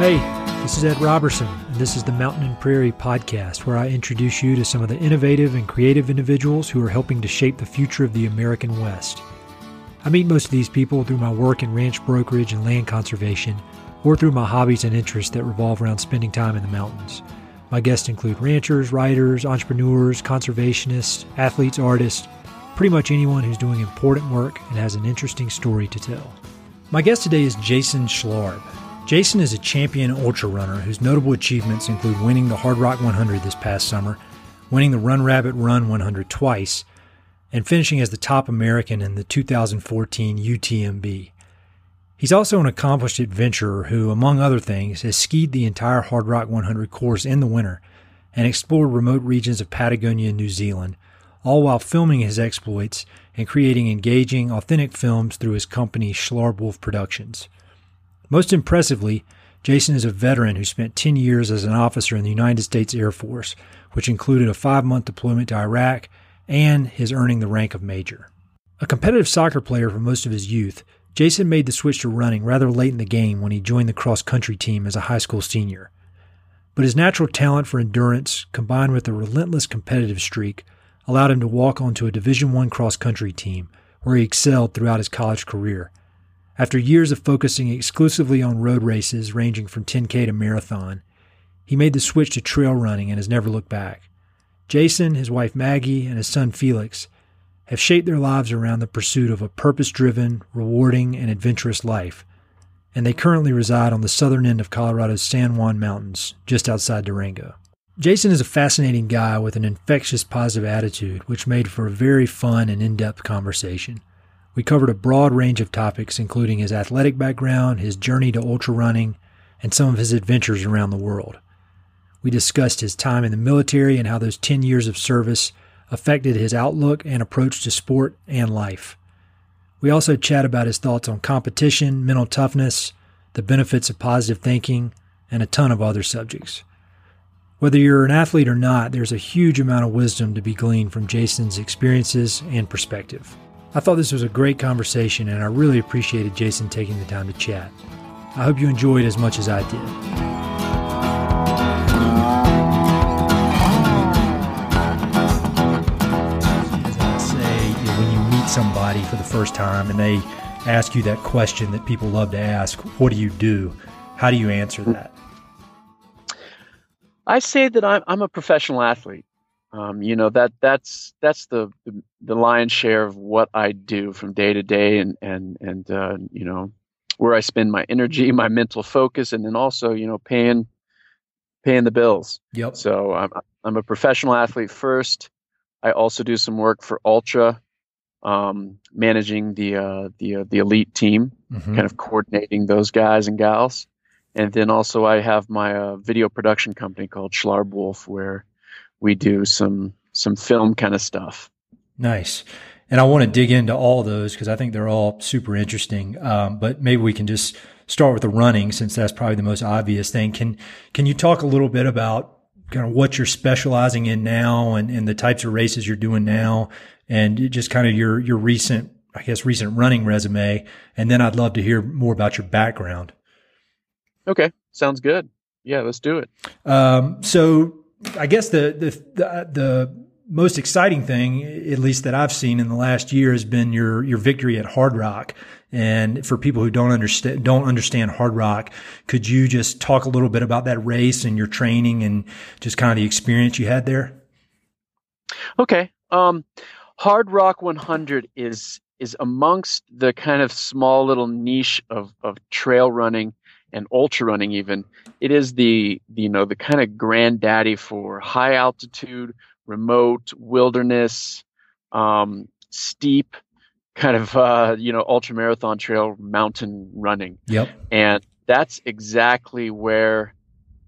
Hey, this is Ed Robertson, and this is the Mountain and Prairie podcast, where I introduce you to some of the innovative and creative individuals who are helping to shape the future of the American West. I meet most of these people through my work in ranch brokerage and land conservation, or through my hobbies and interests that revolve around spending time in the mountains. My guests include ranchers, writers, entrepreneurs, conservationists, athletes, artists, pretty much anyone who's doing important work and has an interesting story to tell. My guest today is Jason Schlarb. Jason is a champion ultra runner whose notable achievements include winning the Hardrock 100 this past summer, winning the Run Rabbit Run 100 twice, and finishing as the top American in the 2014 UTMB. He's also an accomplished adventurer who, among other things, has skied the entire Hardrock 100 course in the winter and explored remote regions of Patagonia and New Zealand, all while filming his exploits and creating engaging, authentic films through his company Schlarb Wolf Productions. Most impressively, Jason is a veteran who spent 10 years as an officer in the United States Air Force, which included a five month deployment to Iraq and his earning the rank of major. A competitive soccer player for most of his youth, Jason made the switch to running rather late in the game when he joined the cross country team as a high school senior. But his natural talent for endurance, combined with a relentless competitive streak, allowed him to walk onto a Division I cross country team where he excelled throughout his college career after years of focusing exclusively on road races ranging from 10K to marathon, he made the switch to trail running and has never looked back. Jason, his wife Maggie, and his son Felix have shaped their lives around the pursuit of a purpose driven, rewarding, and adventurous life, and they currently reside on the southern end of Colorado's San Juan Mountains, just outside Durango. Jason is a fascinating guy with an infectious positive attitude, which made for a very fun and in depth conversation. We covered a broad range of topics, including his athletic background, his journey to ultra running, and some of his adventures around the world. We discussed his time in the military and how those 10 years of service affected his outlook and approach to sport and life. We also chat about his thoughts on competition, mental toughness, the benefits of positive thinking, and a ton of other subjects. Whether you're an athlete or not, there's a huge amount of wisdom to be gleaned from Jason's experiences and perspective. I thought this was a great conversation, and I really appreciated Jason taking the time to chat. I hope you enjoyed as much as I did. As I say, when you meet somebody for the first time and they ask you that question that people love to ask, what do you do? How do you answer that? I say that I'm, I'm a professional athlete. Um, you know that that's that's the, the, the lion's share of what I do from day to day, and and and uh, you know where I spend my energy, my mental focus, and then also you know paying paying the bills. Yep. So I'm I'm a professional athlete first. I also do some work for Altra, um, managing the uh, the uh, the elite team, mm-hmm. kind of coordinating those guys and gals, and then also I have my uh, video production company called Schlarb Wolf, where we do some some film kind of stuff. Nice. And I want to dig into all those because I think they're all super interesting. Um, but maybe we can just start with the running since that's probably the most obvious thing. Can can you talk a little bit about kind of what you're specializing in now and, and the types of races you're doing now and just kind of your your recent I guess recent running resume and then I'd love to hear more about your background. Okay, sounds good. Yeah, let's do it. Um, so I guess the, the, the, the, most exciting thing, at least that I've seen in the last year, has been your, your victory at Hardrock. And for people who don't understand, don't understand Hardrock, could you just talk a little bit about that race and your training and just kind of the experience you had there? Okay. Um, Hardrock 100 is, is amongst the kind of small little niche of, of trail running and ultra running even it is the, you know the kind of granddaddy for high altitude remote wilderness um, steep kind of uh, you know ultra marathon trail mountain running. Yep. And that's exactly where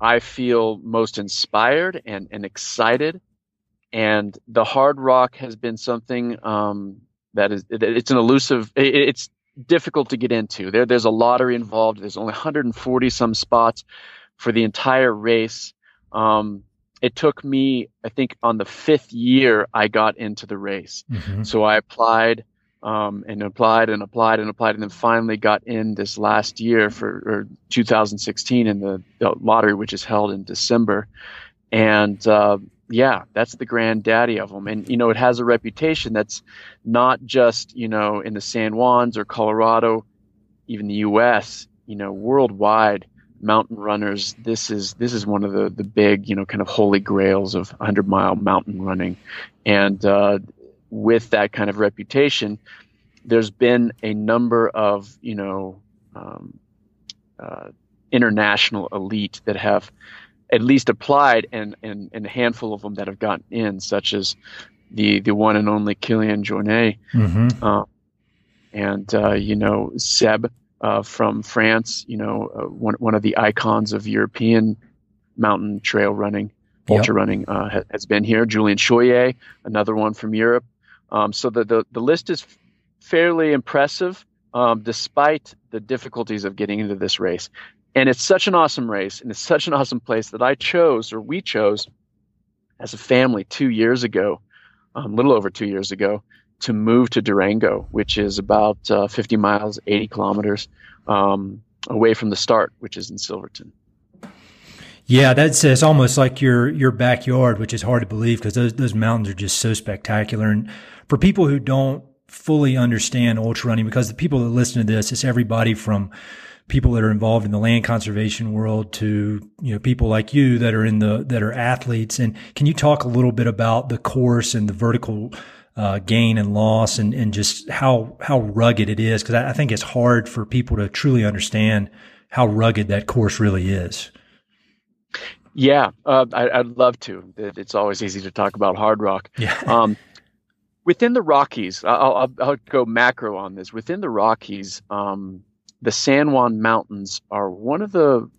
i feel most inspired and, and excited. And the Hardrock has been something um, that is it's an elusive it's difficult to get into. There, there's a lottery involved. There's only 140 some spots for the entire race. Um, it took me, I think, on the fifth year I got into the race. Mm-hmm. So I applied um, and applied and applied and applied, and then finally got in this last year for 2016 in the, the, lottery, which is held in December. And uh, yeah, that's the granddaddy of them. And you know, it has a reputation that's not just you know in the San Juans or Colorado, even the U.S. You know, worldwide mountain runners. This is this is one of the the big you know kind of holy grails of 100 mile mountain running, and uh, with that kind of reputation, there's been a number of you know um, uh, international elite that have at least applied, and, and and a handful of them that have gotten in, such as the the one and only Kilian Jornet, mm-hmm. uh, and uh, you know Seb uh, from France, you know uh, one one of the icons of European mountain trail running, ultra yep. running, uh, has been here. Julien Chorier, another one from Europe. Um, so the, the, the list is fairly impressive um, despite the difficulties of getting into this race. And it's such an awesome race and it's such an awesome place that I chose or we chose as a family two years ago, um, a little over two years ago, to move to Durango, which is about uh, 50 miles, 80 kilometers um, away from the start, which is in Silverton. Yeah, that's it's almost like your your backyard, which is hard to believe because those those mountains are just so spectacular. And for people who don't fully understand ultra running, because the people that listen to this, it's everybody from people that are involved in the land conservation world to you know people like you that are in the that are athletes. And can you talk a little bit about the course and the vertical uh, gain and loss and, and just how how rugged it is? Because I, I think it's hard for people to truly understand how rugged that course really is. Yeah, uh, I, would love to. It's always easy to talk about Hardrock. Yeah. Um, within the Rockies, I'll, I'll, I'll, go macro on this. Within the Rockies, um, the San Juan Mountains are one of the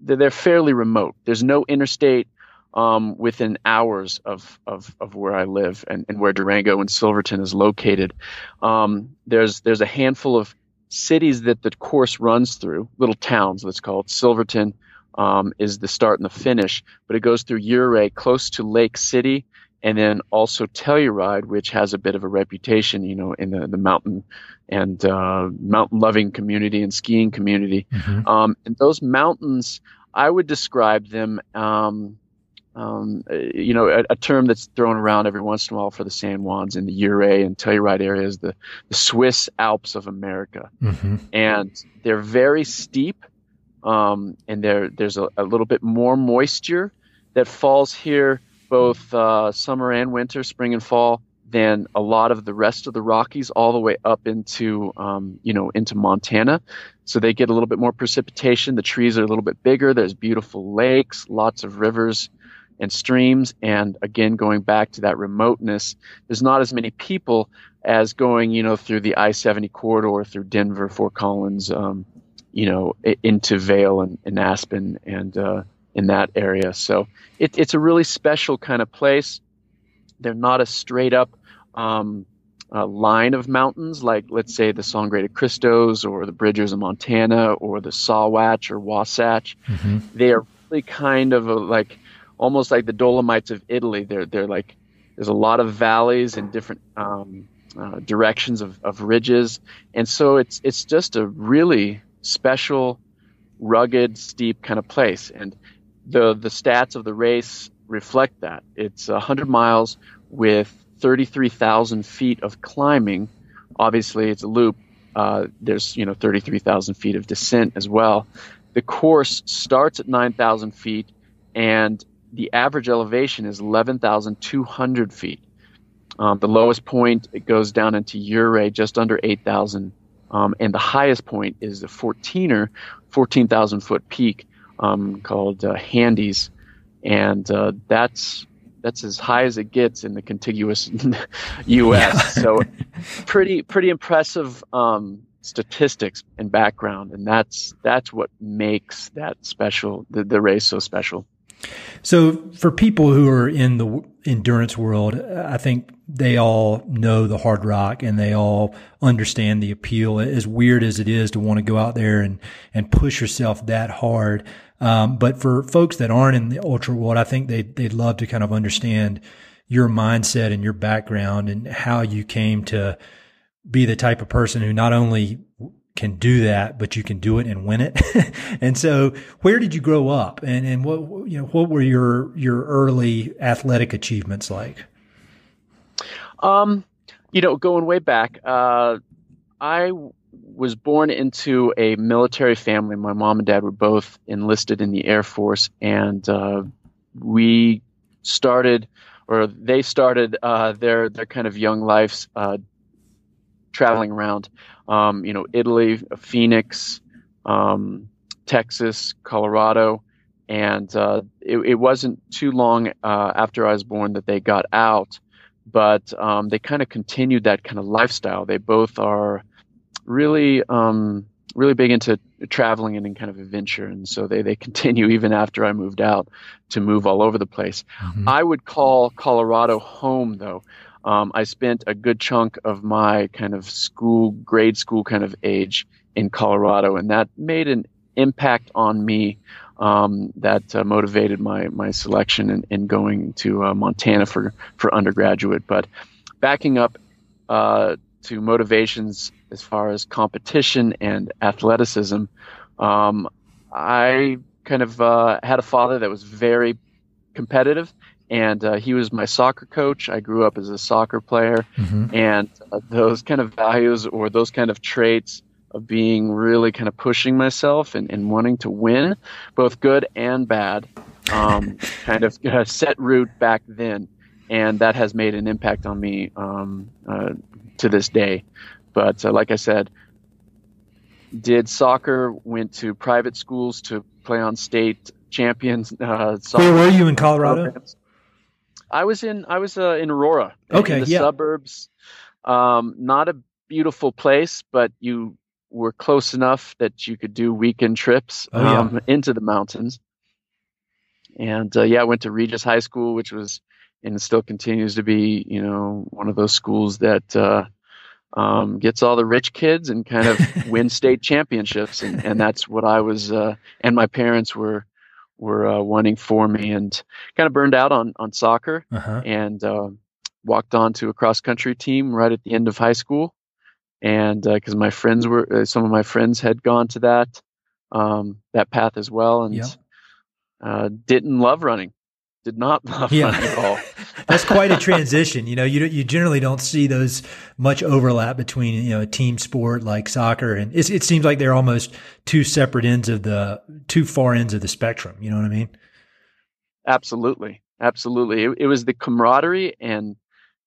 they're fairly remote. There's no interstate um, within hours of, of, of where I live and, and where Durango and Silverton is located. Um, there's there's a handful of cities that the course runs through, little towns, let's call it Silverton, um, is the start and the finish, but it goes through Ouray, close to Lake City, and then also Telluride, which has a bit of a reputation, you know, in the, the mountain and uh, mountain loving community and skiing community. Mm-hmm. Um, and those mountains, I would describe them, um, um, you know, a, a, term that's thrown around every once in a while for the San Juans and the Ouray and Telluride areas, the, the Swiss Alps of America. Mm-hmm. And they're very steep um, and there there's a, a, little bit more moisture that falls here both uh, summer and winter, spring and fall, than a lot of the rest of the Rockies, all the way up into um, you know into Montana. So they get a little bit more precipitation. The trees are a little bit bigger. There's beautiful lakes, lots of rivers and streams, and again going back to that remoteness, there's not as many people as going you know through the I-70 corridor through Denver, Fort Collins. Um, you know, into Vail and, and Aspen and uh, in that area. So it, it's a really special kind of place. They're not a straight up um, line of mountains like, let's say, the Sangre de Cristos or the Bridgers of Montana or the Sawatch or Wasatch. Mm-hmm. They are really kind of a, like almost like the Dolomites of Italy. They're they're like there's a lot of valleys and different um, uh, directions of, of ridges, and so it's it's just a really special, rugged, steep kind of place. And the the stats of the race reflect that. It's 100 miles with 33,000 feet of climbing. Obviously, it's a loop. Uh, there's you know 33,000 feet of descent as well. The course starts at 9,000 feet, and the average elevation is 11,200 feet. Um, the lowest point it goes down into Ouray, just under 8,000 um, and the highest point is the 14er, 14,000 foot peak um, called uh, Handies. And uh, that's that's as high as it gets in the contiguous U.S. so pretty pretty impressive um, statistics and background, and that's that's what makes that special the, the race so special. So for people who are in the endurance world, I think they all know the Hardrock and they all understand the appeal. As weird as it is to want to go out there and, and push yourself that hard. Um, but for folks that aren't in the ultra world, I think they, they'd love to kind of understand your mindset and your background and how you came to be the type of person who not only can do that, but you can do it and win it. and so where did you grow up and, and what, you know, what were your, your early athletic achievements like? Um, you know, going way back, uh, I was born into a military family. My mom and dad were both enlisted in the Air Force, and uh, we started, or they started uh, their their kind of young lives uh, traveling around. Um, you know, Italy, Phoenix, um, Texas, Colorado, and uh, it, it, wasn't too long uh, after I was born that they got out. But um, they kind of continued that kind of lifestyle. They both are really um, really big into traveling and in kind of adventure, and so they they continue even after I moved out to move all over the place. Mm-hmm. I would call Colorado home though. Um, I spent a good chunk of my kind of school, grade school kind of age in Colorado, and that made an impact on me um, that uh, motivated my my selection in, in going to uh, Montana for for undergraduate. But backing up uh, to motivations as far as competition and athleticism, um, I kind of uh, had a father that was very competitive, and uh, he was my soccer coach. I grew up as a soccer player, mm-hmm. and uh, those kind of values or those kind of traits of being really kind of pushing myself and, and wanting to win, both good and bad, um, kind of uh, set root back then. And that has made an impact on me um, uh, to this day. But uh, like I said, did soccer, went to private schools to play on state champions. Uh, Where were you in Colorado? Programs. I was in I was uh, in Aurora. Okay, in the yeah. suburbs. Um, not a beautiful place, but you were close enough that you could do weekend trips oh, yeah. um, into the mountains. And uh, yeah, I went to Regis High School, which was and still continues to be, you know, one of those schools that uh, um, gets all the rich kids and kind of win state championships, and, and that's what I was. Uh, and my parents were were uh, wanting for me, and kind of burned out on on soccer, uh-huh. and uh, walked on to a cross country team right at the end of high school, and because uh, my friends were, uh, some of my friends had gone to that um, that path as well, and. Uh, didn't love running did not love yeah. running at all. That's quite a transition. You know, you you generally don't see those much overlap between you know a team sport like soccer, and it seems like they're almost two separate ends of the two far ends of the spectrum. You know what I mean? Absolutely, absolutely. It, it was the camaraderie and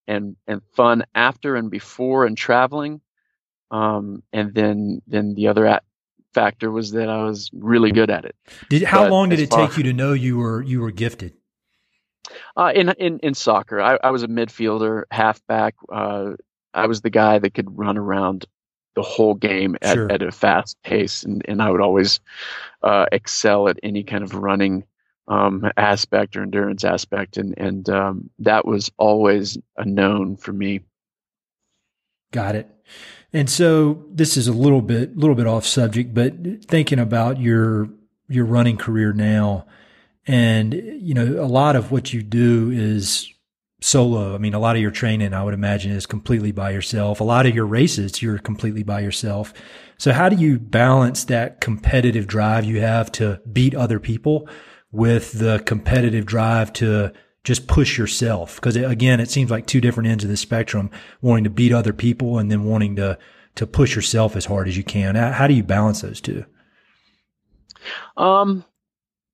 and and fun after and before and traveling, um, and then then the other at, factor was that I was really good at it. Did how but long did it far, take you to know you were you were gifted? Uh, in in in soccer, I, I was a midfielder, halfback. Uh, I was the guy that could run around the whole game at, sure. at a fast pace, and, and I would always uh, excel at any kind of running um, aspect or endurance aspect, and and um, that was always a known for me. Got it. And so this is a little bit little bit off subject, but thinking about your your running career now and, you know, a lot of what you do is solo. I mean, a lot of your training, I would imagine, is completely by yourself. A lot of your races, you're completely by yourself. So how do you balance that competitive drive you have to beat other people with the competitive drive to just push yourself? Because again, it seems like two different ends of the spectrum, wanting to beat other people and then wanting to, to push yourself as hard as you can. How do you balance those two? Um,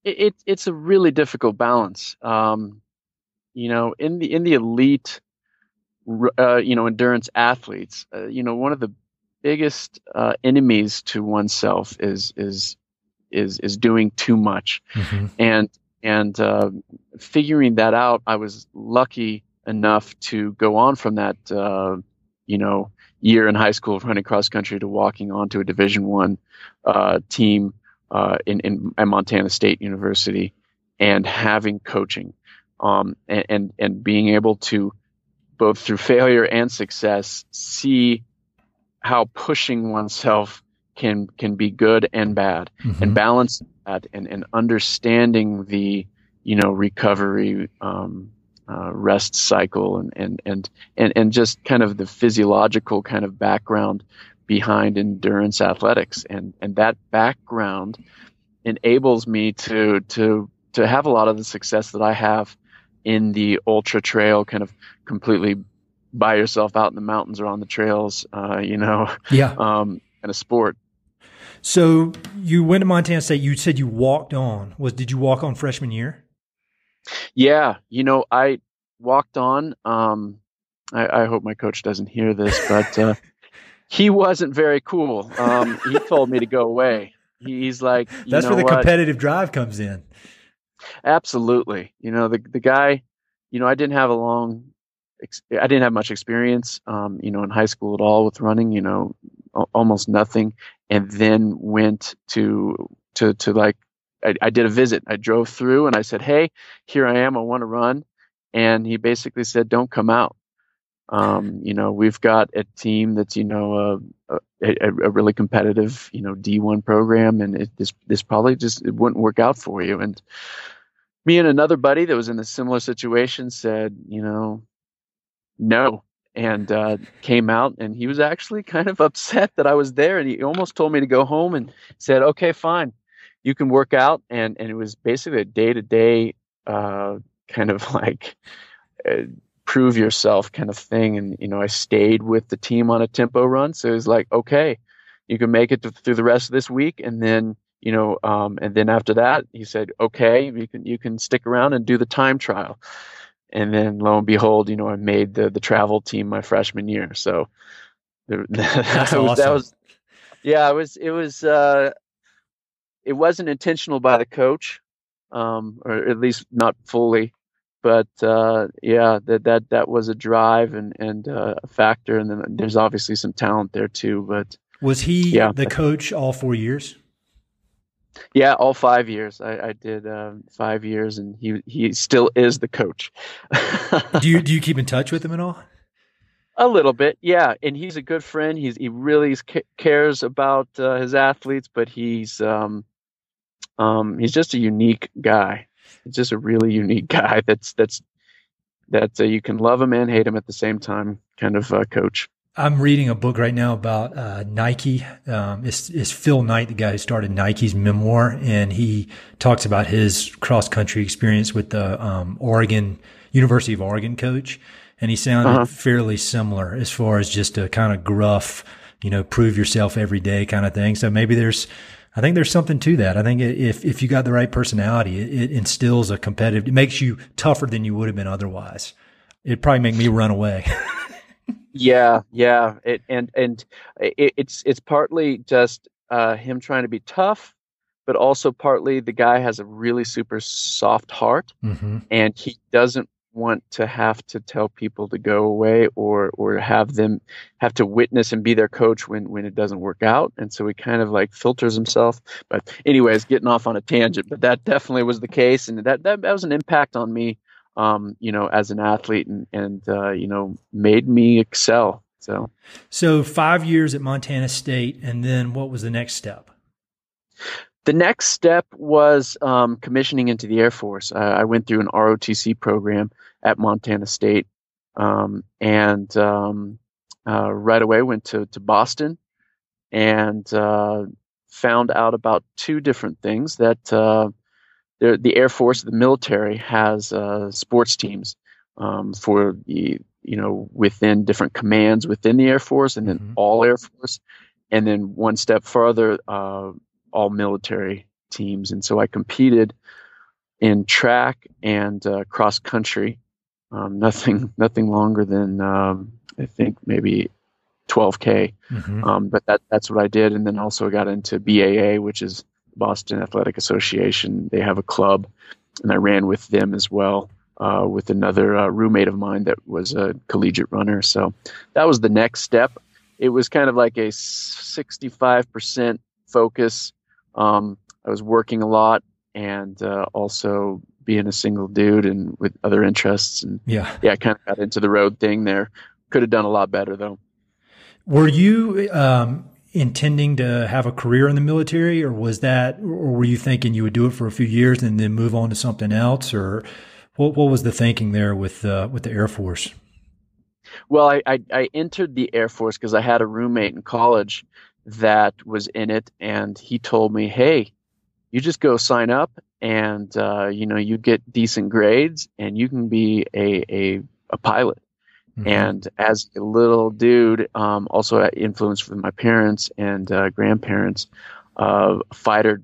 it, it's a really difficult balance. Um, you know, in the in the elite, uh, you know, endurance athletes, uh, you know, one of the biggest uh, enemies to oneself is is is is doing too much, mm-hmm. and and uh, figuring that out. I was lucky enough to go on from that, uh, you know, year in high school of running cross country to walking onto a Division One uh, team uh, in, in at Montana State University and having coaching um, and, and, and being able to both through failure and success see how pushing oneself can can be good and bad mm-hmm. and balance that and, and understanding the you know recovery um, uh, rest cycle and, and and and and just kind of the physiological kind of background behind endurance athletics. And and that background enables me to to to have a lot of the success that I have in the ultra trail kind of completely by yourself out in the mountains or on the trails uh, you know yeah. um kind of sport. So you went to Montana State. You said you walked on. Was did you walk on freshman year? Yeah, you know, I walked on. Um, I, I hope my coach doesn't hear this, but uh, he wasn't very cool. Um, he told me to go away. He's like, that's where the what? competitive drive comes in. Absolutely. You know, the the guy. You know, I didn't have a long. I didn't have much experience. Um, you know, in high school at all with running. You know, almost nothing, and then went to to to like I, I, did a visit. I drove through and I said, "Hey, here I am. I want to run." And he basically said, "Don't come out." Um, you know, we've got a team that's you know a, a, a really competitive you know D1 program, and it, this this probably just it wouldn't work out for you. And me and another buddy that was in a similar situation said, you know, no, and uh, came out and he was actually kind of upset that I was there and he almost told me to go home and said okay fine you can work out and and it was basically a day to day kind of like uh, prove yourself kind of thing. And you know I stayed with the team on a tempo run. So it was like okay you can make it to, through the rest of this week. And then you know um, and then after that he said okay you can you can stick around and do the time trial. And then lo and behold you know I made the the travel team my freshman year. So that, was, awesome. that was yeah it was it was uh, it wasn't intentional by the coach, um, or at least not fully. But uh, yeah, that that that was a drive and and uh, a factor, and then there's obviously some talent there too. But was he yeah. the coach all four years? Yeah, all five years. I, I did um, five years, and he he still is the coach. do you do you keep in touch with him at all? A little bit, yeah. And he's a good friend. He's he really cares about uh, his athletes, but he's um, um, he's just a unique guy. He's just a really unique guy. That's that's that uh, you can love him and hate him at the same time. Kind of uh, coach. I'm reading a book right now about uh, Nike. Um, it's, it's, Phil Knight, the guy who started Nike's memoir, and he talks about his cross country experience with the um, Oregon University of Oregon coach, and he sounded uh-huh. fairly similar as far as just a kind of gruff, you know, prove yourself every day kind of thing. So maybe there's I think there's something to that. I think if if you got the right personality, it, it instills a competitive. It makes you tougher than you would have been otherwise. It'd probably make me run away. yeah, yeah, it, and and it, it's it's partly just uh, him trying to be tough, but also partly the guy has a really super soft heart, mm-hmm. and he doesn't want to have to tell people to go away or or have them have to witness and be their coach when when it doesn't work out. And so he kind of like filters himself. But anyways getting off on a tangent but that definitely was the case. And that that, that was an impact on me um you know as an athlete and and uh, you know made me excel. So. So 5 years at Montana State and then what was the next step? The next step was um, commissioning into the Air Force. I went through an ROTC program at Montana State, um, and um, uh, right away went to to Boston, and uh, found out about two different things that uh, the, the Air Force, the military, has uh, sports teams um, for the you know within different commands within the Air Force, and then mm-hmm. all Air Force, and then one step further uh, all military teams, and so I competed in track and uh, cross country. Um, nothing, nothing longer than um, I think maybe 12k. Mm-hmm. Um, but that that's what I did, and then also got into BAA, which is Boston Athletic Association. They have a club, and I ran with them as well. Uh, with another uh, roommate of mine that was a collegiate runner. So that was the next step. It was kind of like a 65% focus um, I was working a lot and uh, also being a single dude and with other interests. And yeah, yeah, I kind of got into the road thing there. Could have done a lot better though. Were you um, intending to have a career in the military, or was that, or were you thinking you would do it for a few years and then move on to something else, or What what was the thinking there with uh, with the Air Force? Well, I I, I entered the Air Force because I had a roommate in college that was in it, and he told me, "Hey, you just go sign up, and uh, you know you get decent grades, and you can be a a, a pilot." Mm-hmm. And as a little dude, um, also influenced from my parents and uh, grandparents, uh, fighter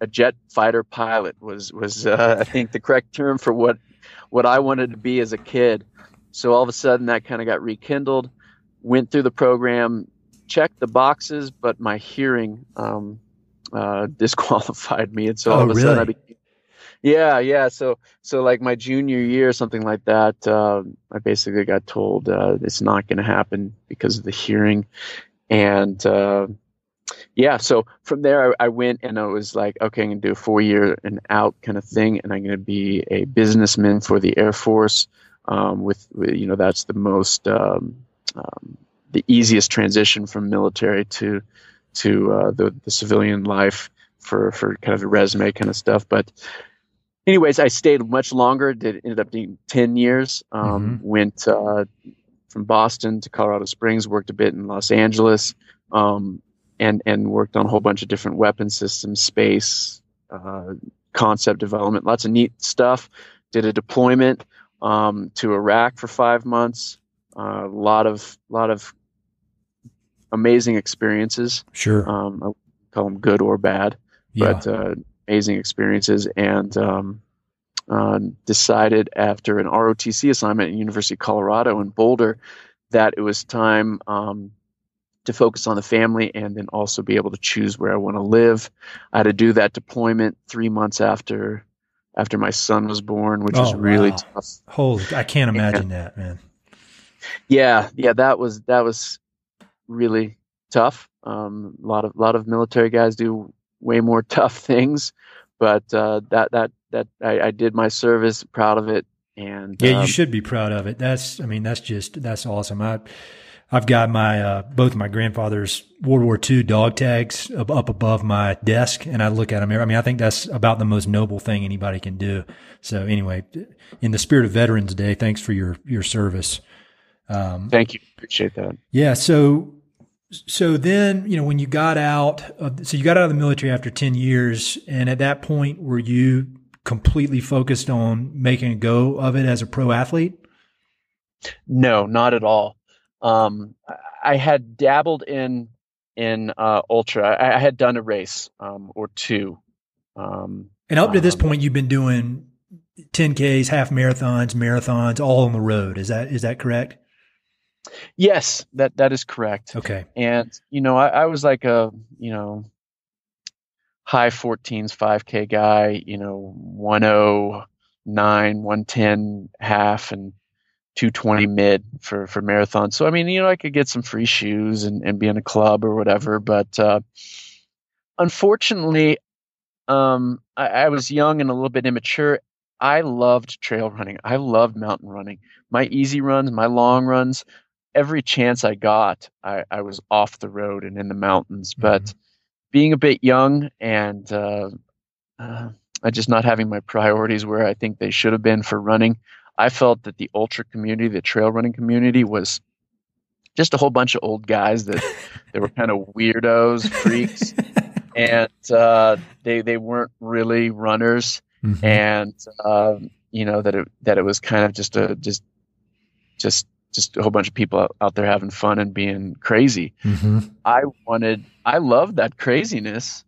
a jet fighter pilot was was uh, I think the correct term for what what I wanted to be as a kid. So all of a sudden that kind of got rekindled. Went through the program, checked the boxes, but my hearing um, uh, disqualified me, and so all oh, of a really? sudden I became. Yeah, yeah. So, so like my junior year, something like that. Uh, I basically got told uh, it's not going to happen because of the hearing, and uh, yeah, so from there I, I, went and I was like, okay, I'm gonna do a four year and out kind of thing, and I'm gonna be a businessman for the Air Force. Um, with, with, you know that's the most um, um, the easiest transition from military to to uh, the the civilian life for for kind of a resume kind of stuff. But anyways, I stayed much longer. Did ended up being ten years. Um, mm-hmm. Went uh, from Boston to Colorado Springs. Worked a bit in Los Angeles. Um, and and worked on a whole bunch of different weapon systems, space, uh, concept development, lots of neat stuff. Did a deployment um, to Iraq for five months. A uh, lot of lot of amazing experiences. Sure, um, I call them good or bad, yeah. but uh, amazing experiences. And um, uh, decided after an ROTC assignment at University of Colorado in Boulder that it was time um, to focus on the family and then also be able to choose where I want to live. I had to do that deployment three months after after my son was born, which oh, was really wow. tough. Holy, I can't imagine and, that, man. Yeah, yeah, that was that was really tough. Um, a lot of a lot of military guys do way more tough things, but uh, that that that I, I, did my service, proud of it, and yeah, um, you should be proud of it. That's, I mean, that's just that's awesome. I I've got my uh, both my grandfather's World War II dog tags up, up above my desk, and I look at them. I mean, I think that's about the most noble thing anybody can do. So, anyway, in the spirit of Veterans Day, thanks for your your service. Um, Thank you, appreciate that. Yeah. So, so then you know when you got out, of, so you got out of the military after ten years, and at that point, were you completely focused on making a go of it as a pro athlete? No, not at all. Um, I had dabbled in in uh, ultra. I, I, had done a race um, or two. Um, and up to this um, point, you've been doing 10ks, half marathons, marathons, all on the road. Is that is that correct? Yes, that that is correct. Okay. And you know, I, I was like a you know high 14s 5k guy. You know, 109, 110 half, and 220 mid for for marathon. So I mean, you know, I could get some free shoes and, and be in a club or whatever. But uh, unfortunately, um, I, I, was young and a little bit immature. I loved trail running. I loved mountain running. My easy runs, my long runs. Every chance I got, I, I was off the road and in the mountains. Mm-hmm. But being a bit young and uh, uh, I just not having my priorities where I think they should have been for running, I felt that the ultra community, the trail running community, was just a whole bunch of old guys that they were kind of weirdos, freaks, and uh, they they weren't really runners, mm-hmm. and um, you know that it that it was kind of just a just just just a whole bunch of people out, out there having fun and being crazy. Mm-hmm. I wanted, I loved that craziness.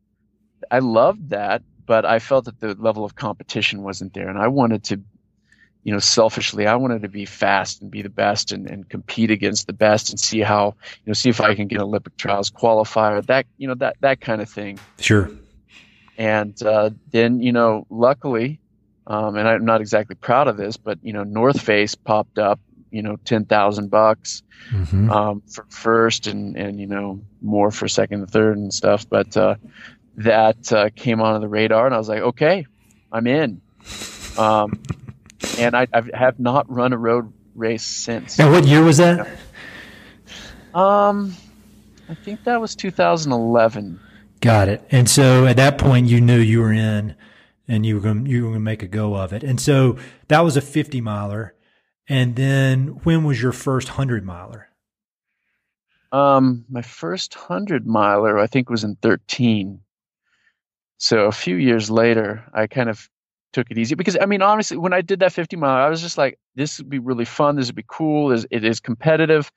I loved that, but I felt that the level of competition wasn't there, and I wanted to you know, selfishly, I wanted to be fast and be the best and, and compete against the best and see how, you know, see if I can get Olympic trials qualifier, that, you know, that, that kind of thing. Sure. And uh, then, you know, luckily, um, and I'm not exactly proud of this, but, you know, North Face popped up, you know, 10,000 bucks mm-hmm. um, for first and, and, you know, more for second and third and stuff. But uh, that uh, came onto the radar and I was like, okay, I'm in. Um, and I, I have not run a road race since. And what year was that? Um, I think that was 2011. Got it. And so at that point, you knew you were in and you were going you were going to make a go of it. And so that was a 50 miler. And then when was your first 100 miler? Um, my first 100 miler I think was in 13. So a few years later, I kind of took it easy because I mean, honestly, when I did that 50 mile, I was just like, this would be really fun. This would be cool. It is competitive,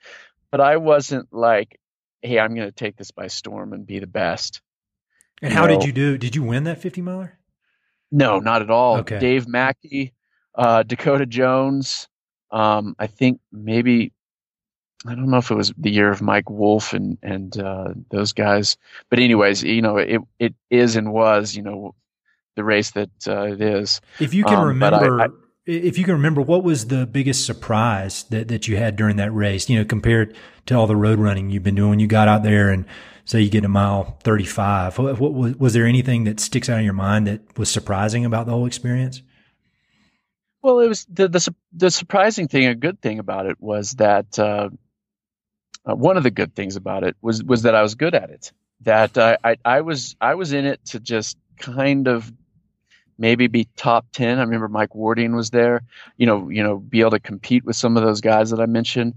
but I wasn't like, hey, I'm going to take this by storm and be the best. And you how know? did you do? Did you win that 50 miler? No, not at all. Okay. Dave Mackey, uh, Dakota Jones. Um, I think maybe I don't know if it was the year of Mike Wolf and and uh, those guys, but anyways, you know, it it is and was, you know, the race that uh, it is. If you can um, remember, I, I, if you can remember, what was the biggest surprise that, that you had during that race? You know, compared to all the road running you've been doing, when you got out there and say you get a mile thirty-five, what, what was, was there anything that sticks out in your mind that was surprising about the whole experience? Well, it was the the, the surprising thing, a good thing about it was that uh, uh, one of the good things about it was was that I was good at it. That I, I I was I was in it to just kind of maybe be top 10. I remember Mike Wardian was there, you know, you know, be able to compete with some of those guys that I mentioned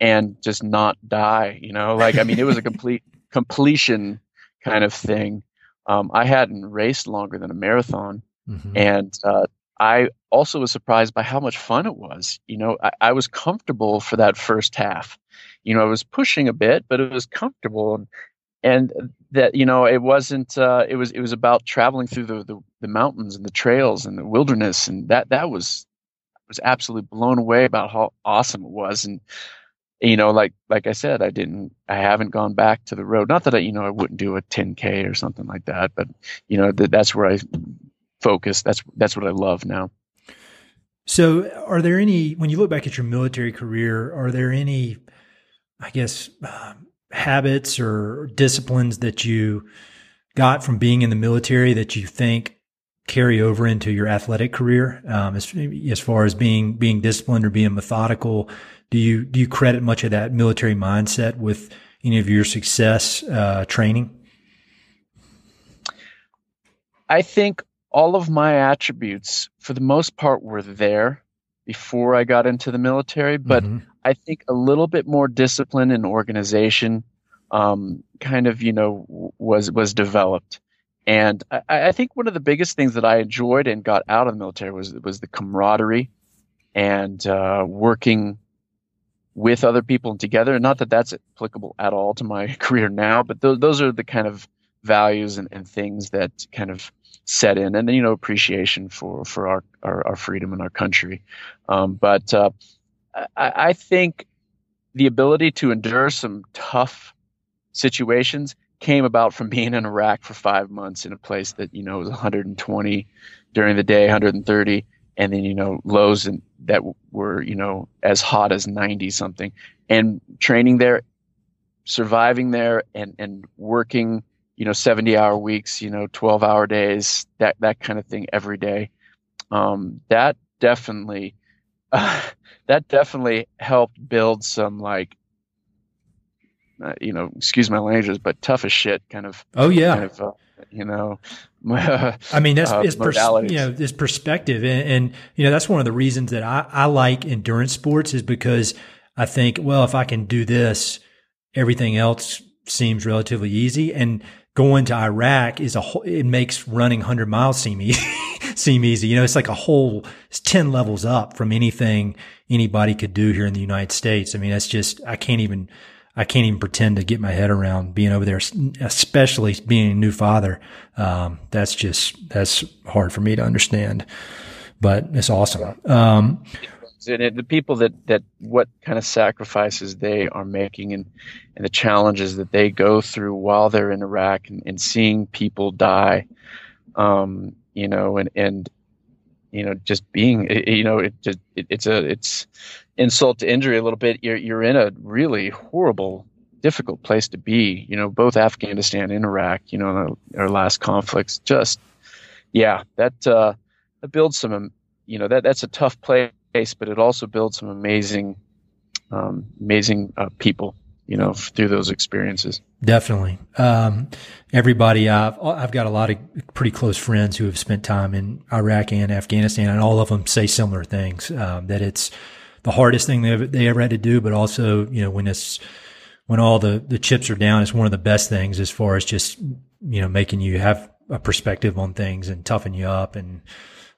and just not die, you know, like, I mean, it was a complete completion kind of thing. Um, I hadn't raced longer than a marathon mm-hmm. and, uh, I also was surprised by how much fun it was. You know, I, I, was comfortable for that first half. You know, I was pushing a bit, but it was comfortable. And and that you know it wasn't uh, it was it was about traveling through the, the, the mountains and the trails and the wilderness and that that was I was absolutely blown away about how awesome it was and you know like like I said I didn't I haven't gone back to the road not that I you know I wouldn't do a 10k or something like that but you know that that's where I focus. That's that's what I love now. So are there any when you look back at your military career are there any I guess um, habits or disciplines that you got from being in the military that you think carry over into your athletic career? Um, as, as far as being being disciplined or being methodical do you do you credit much of that military mindset with any of your success uh, training? I think all of my attributes for the most part were there before i got into the military but mm-hmm. I think a little bit more discipline and organization um, kind of, you know, was was developed. And I, I, think one of the biggest things that I enjoyed and got out of the military was was the camaraderie and uh, working with other people together. and. Not that that's applicable at all to my career now, but those those are the kind of values and, and things that kind of set in, and then you know appreciation for for our our, our freedom and our country. Um, but uh, I, I think the ability to endure some tough situations came about from being in Iraq for five months in a place that you know was 120 during the day, 130, and then you know lows and that were you know as hot as 90 something, and training there, surviving there, and and working you know 70 hour weeks, you know 12 hour days, that that kind of thing every day. Um, that definitely uh, that definitely helped build some like uh, you know excuse my languages but tough as shit kind of oh yeah kind of, uh, you know I mean that's uh, it's pers- you know this perspective and, and, you know that's one of the reasons that I, I like endurance sports is because I think well if I can do this everything else seems relatively easy and going to Iraq is a whole, it makes running 100 miles seem easy seem easy. You know, it's like a whole, it's 10 levels up from anything anybody could do here in the United States. I mean, that's just, I can't even, I can't even pretend to get my head around being over there, especially being a new father. Um, that's just, that's hard for me to understand, but it's awesome. Um, and the people that that what kind of sacrifices they are making and and the challenges that they go through while they're in Iraq and, and seeing people die um, you know, and and you know, just being, you know, it just it, it's a it's insult to injury a little bit. You're you're in a really horrible, difficult place to be. You know, both Afghanistan and Iraq. You know, our last conflicts. Just yeah, that uh, that builds some. You know, that that's a tough place, but it also builds some amazing, um, amazing uh, people you know, through those experiences. Definitely. Um, everybody, I've, I've got a lot of pretty close friends who have spent time in Iraq and Afghanistan, and all of them say similar things, um, that it's the hardest thing they ever, they ever had to do, but also, you know, when it's, when all the, the chips are down, it's one of the best things as far as just, you know, making you have a perspective on things and toughen you up. And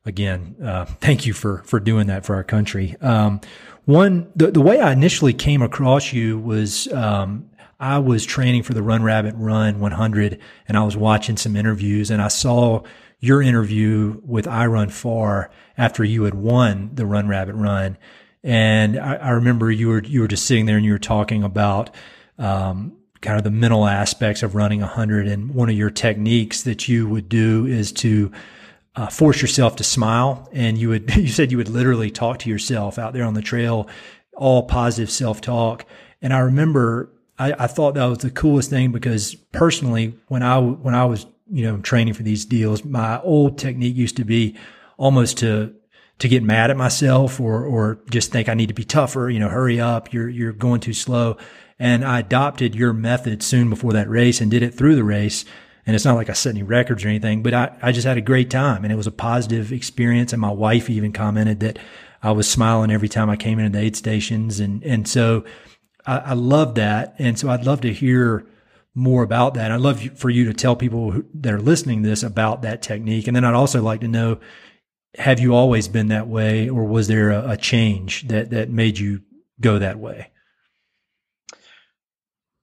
again, uh, thank you for, for doing that for our country. Um, one, the, the way I initially came across you was, um, I was training for the Run Rabbit Run 100 and I was watching some interviews and I saw your interview with iRunFar after you had won the Run Rabbit Run. And I, I remember you were, you were just sitting there and you were talking about, um, kind of the mental aspects of running 100 and one of your techniques that you would do is to uh, force yourself to smile. And you would, you said you would literally talk to yourself out there on the trail, all positive self talk. And I remember I, I, thought that was the coolest thing because personally, when I, when I was, you know, training for these deals, my old technique used to be almost to, to get mad at myself or, or just think I need to be tougher, you know, hurry up. You're, you're going too slow. And I adopted your method soon before that race and did it through the race. And it's not like I set any records or anything, but I, I just had a great time and it was a positive experience. And my wife even commented that I was smiling every time I came into the aid stations. And, and so I, I love that. And so I'd love to hear more about that. I'd love for you to tell people who, that are listening this about that technique. And then I'd also like to know, have you always been that way or was there a, a change that, that made you go that way?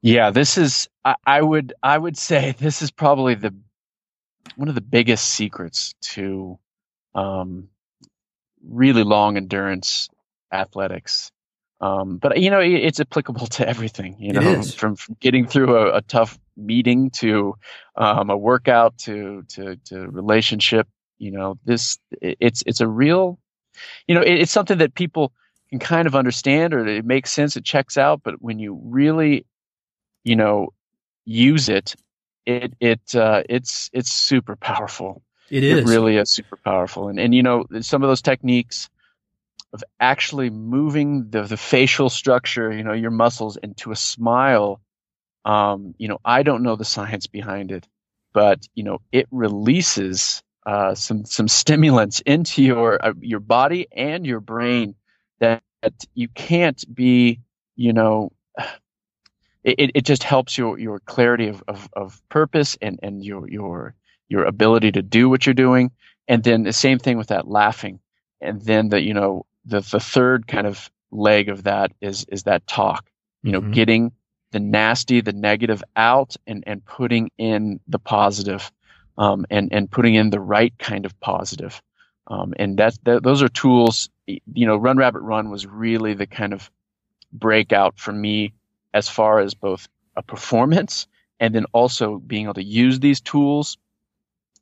Yeah, this is I, I, would I would say this is probably the one of the biggest secrets to um, really long endurance athletics. Um, but you know, it, it's applicable to everything. You know, from, from, getting through a, a tough meeting to um, a workout to to to relationship. You know, this it, it's it's a real, you know, it, it's something that people can kind of understand or it makes sense. It checks out. But when you really you know, use it, it it uh, it's it's super powerful. It is. It really is super powerful. And and you know, some of those techniques of actually moving the the facial structure, you know, your muscles into a smile. Um, you know, I don't know the science behind it, but you know, it releases uh, some some stimulants into your uh, your body and your brain that, that you can't be, you know, it, it just helps your your clarity of, of, of purpose and, and your your your ability to do what you're doing. And then the same thing with that laughing. And then the you know the the third kind of leg of that is is that talk. You know, mm-hmm. getting the nasty, the negative out and and putting in the positive, um, and and putting in the right kind of positive. Um, and that's that, those are tools. You know, Run Rabbit Run was really the kind of breakout for me as far as both a performance and then also being able to use these tools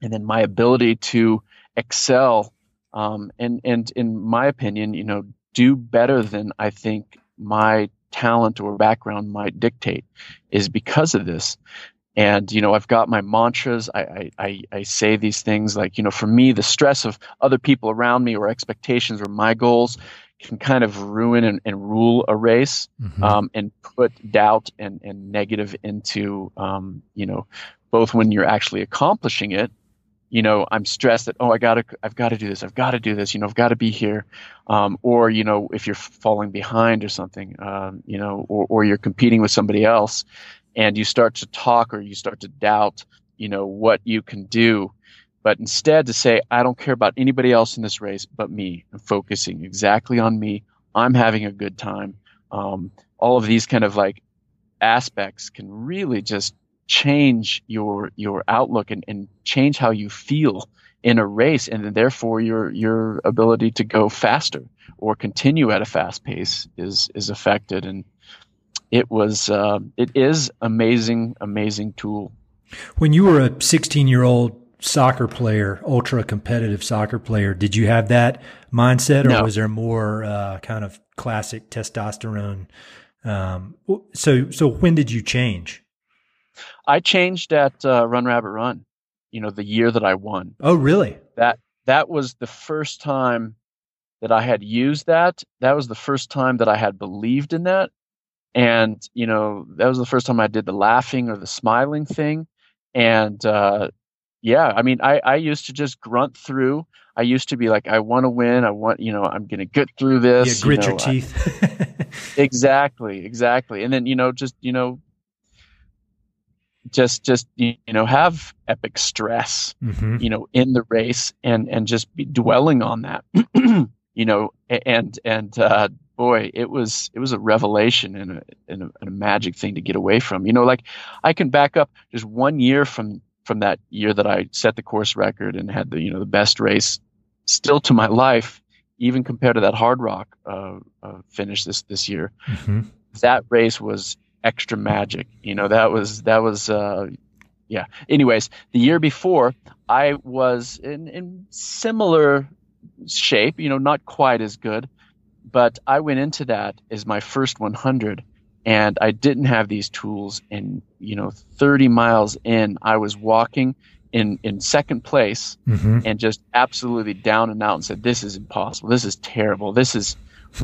and then my ability to excel um, and and in my opinion you know do better than i think my talent or background might dictate is because of this. And you know i've got my mantras. I, I i say these things like you know for me the stress of other people around me or expectations or my goals can kind of ruin and, and rule a race mm-hmm. um, and put doubt and, and negative into um, you know both when you're actually accomplishing it you know i'm stressed that oh i gotta i've got to do this i've got to do this you know i've got to be here um, or you know if you're falling behind or something um, you know or, or you're competing with somebody else and you start to talk or you start to doubt you know what you can do but instead to say, I don't care about anybody else in this race but me. I'm focusing exactly on me. I'm having a good time. Um, all of these kind of like aspects can really just change your your outlook and, and change how you feel in a race and therefore your your ability to go faster or continue at a fast pace is is affected and it was uh, it is amazing amazing tool when you were a 16 year old soccer player, ultra competitive soccer player, did you have that mindset, or no. was there more uh, kind of classic testosterone? Um, so, so when did you change? I changed at uh, Run Rabbit Run. You know, the year that I won. Oh, really? That that was the first time that I had used that. That was the first time that I had believed in that, and you know that was the first time I did the laughing or the smiling thing, and uh, yeah, I mean I I used to just grunt through. I used to be like, I want to win. I want, you know, I'm going to get through this. Yeah, grit you know, your teeth. I, exactly, exactly. And then, you know, just, you know, just, just, you know, have epic stress, mm-hmm. you know, in the race and, and just be dwelling on that, you know, and, and, uh, boy, it was, it was a revelation and a, and a, and a magic thing to get away from, you know, like I can back up just one year from from that year that I set the course record and had the you know the best race still to my life, even compared to that Hardrock uh, uh, finish this this year. Mm-hmm. That race was extra magic. You know that was that was uh, yeah. Anyways, the year before I was in in similar shape. You know, not quite as good, but I went into that as my first 100 and I didn't have these tools. And you know, 30 miles in, I was walking in in second place mm-hmm. and just absolutely down and out and said, "This is impossible. This is terrible. This is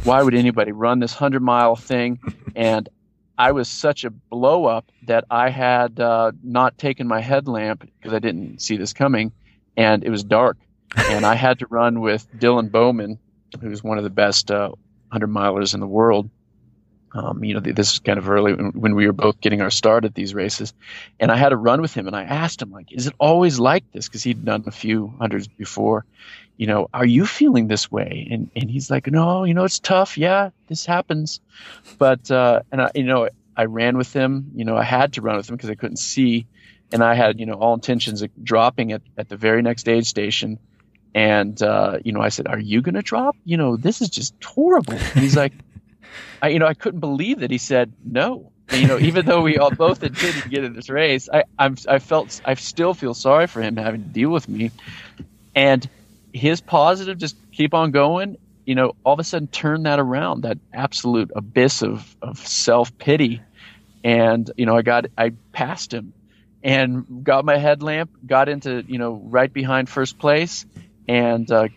why would anybody run this hundred mile thing?" And I was such a blow up that I had uh, not taken my headlamp because I didn't see this coming, and it was dark, and I had to run with Dylan Bowman, who's one of the best uh, hundred milers in the world um, you know, this is kind of early when we were both getting our start at these races, and I had a run with him, and I asked him like, "Is it always like this?" Because he'd done a few hundreds before. You know, are you feeling this way? And and he's like, "No, you know, it's tough. Yeah, this happens." But uh, and I, you know, I ran with him. You know, I had to run with him because I couldn't see, and I had you know all intentions of dropping at at the very next aid station. And uh, you know, I said, "Are you going to drop? You know, this is just horrible." And he's like. I, you know, I couldn't believe that he said no. You know, even though we all both intended to get in this race, I, I'm, I felt, I still feel sorry for him having to deal with me. And his positive, just keep on going. You know, all of a sudden turn that around, that absolute abyss of, of self pity. And, you know, I got, I passed him and got my headlamp, got into, you know, right behind first place and, uh,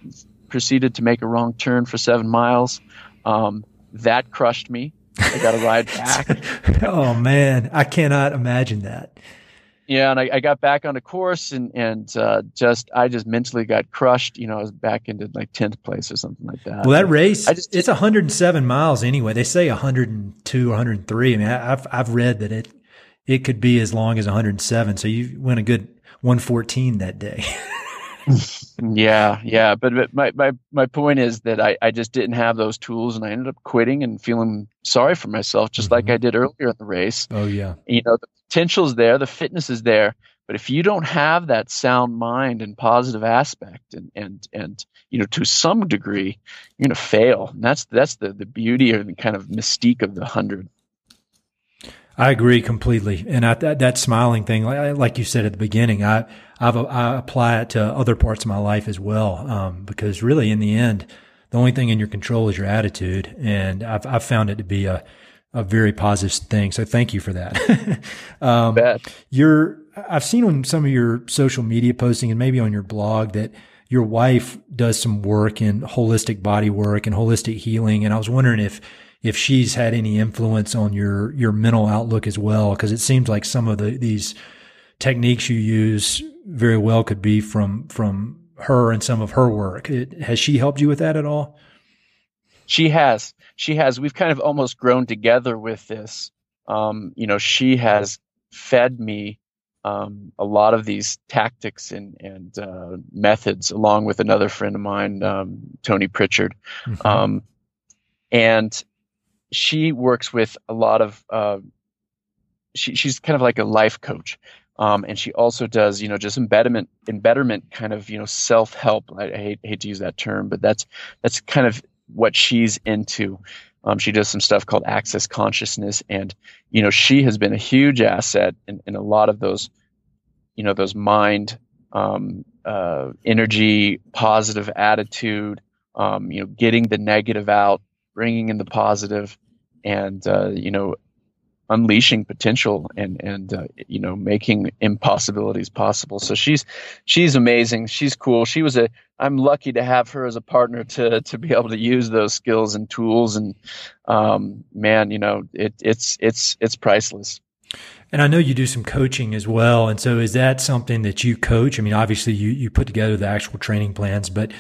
proceeded to make a wrong turn for seven miles. Um, that crushed me. I got to ride back. oh man, I cannot imagine that. Yeah, and I, I got back on the course and and uh, just I just mentally got crushed. You know, I was back into like tenth place or something like that. Well, that race, I just, it's 107 miles anyway. They say 102, 103. I mean, I've I've read that it it could be as long as 107. So you went a good 114 that day. yeah, yeah. But, but my, my, my point is that I, I just didn't have those tools and I ended up quitting and feeling sorry for myself, just mm-hmm. like I did earlier in the race. Oh, yeah. You know, the potential's there, the fitness is there. But if you don't have that sound mind and positive aspect and, and, and, you know, to some degree, you're going to fail. And that's, that's the, the beauty or the kind of mystique of the hundred. I agree completely. And I, that, that smiling thing, like, like you said at the beginning, I, I've, I apply it to other parts of my life as well. Um, because really in the end, the only thing in your control is your attitude. And I've, I've found it to be a, a very positive thing. So thank you for that. um, you're, I've seen on some of your social media posting and maybe on your blog that your wife does some work in holistic body work and holistic healing. And I was wondering if, if she's had any influence on your your mental outlook as well because it seems like some of the these techniques you use very well could be from from her and some of her work. It, has she helped you with that at all? She has. She has. We've kind of almost grown together with this. Um, you know she has fed me um, a lot of these tactics and, and uh, methods along with another friend of mine um, tony pritchard. Mm-hmm. Um, and she works with a lot of uh, she, she's kind of like a life coach um, and she also does you know just embedment embedment kind of you know self help I, I, hate, hate to use that term but that's that's kind of what she's into. Um, she does some stuff called access consciousness and you know she has been a huge asset in, in a lot of those you know those mind um, uh, energy positive attitude um, you know getting the negative out bringing in the positive and uh, you know unleashing potential and and uh, you know making impossibilities possible. So she's she's amazing. She's cool. She was a I'm lucky to have her as a partner to to be able to use those skills and tools and um, man, you know it, it's it's it's priceless. And I know you do some coaching as well. And so is that something that you coach? I mean, obviously you, you put together the actual training plans, but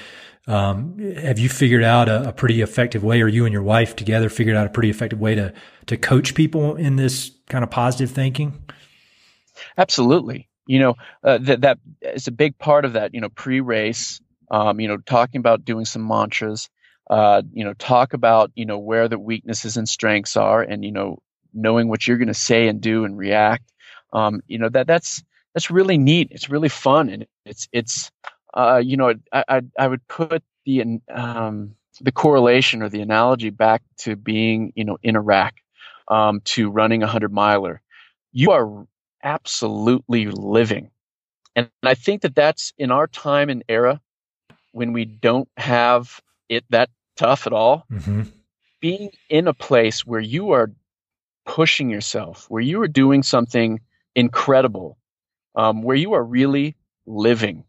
um, have you figured out a, a, pretty effective way, or you and your wife together figured out a pretty effective way to to coach people in this kind of positive thinking? Absolutely. You know uh, that that is a big part of that. You know, pre-race. Um, you know, talking about doing some mantras. Uh, you know, talk about you know where the weaknesses and strengths are, and you know, knowing what you're going to say and do and react. Um, you know that that's that's really neat. It's really fun, and it's it's uh, you know, I, I, I would put the um, the correlation or the analogy back to being, you know, in Iraq, um, to running a hundred miler. You are absolutely living, and I think that that's in our time and era when we don't have it that tough at all. Mm-hmm. Being in a place where you are pushing yourself, where you are doing something incredible, um, where you are really living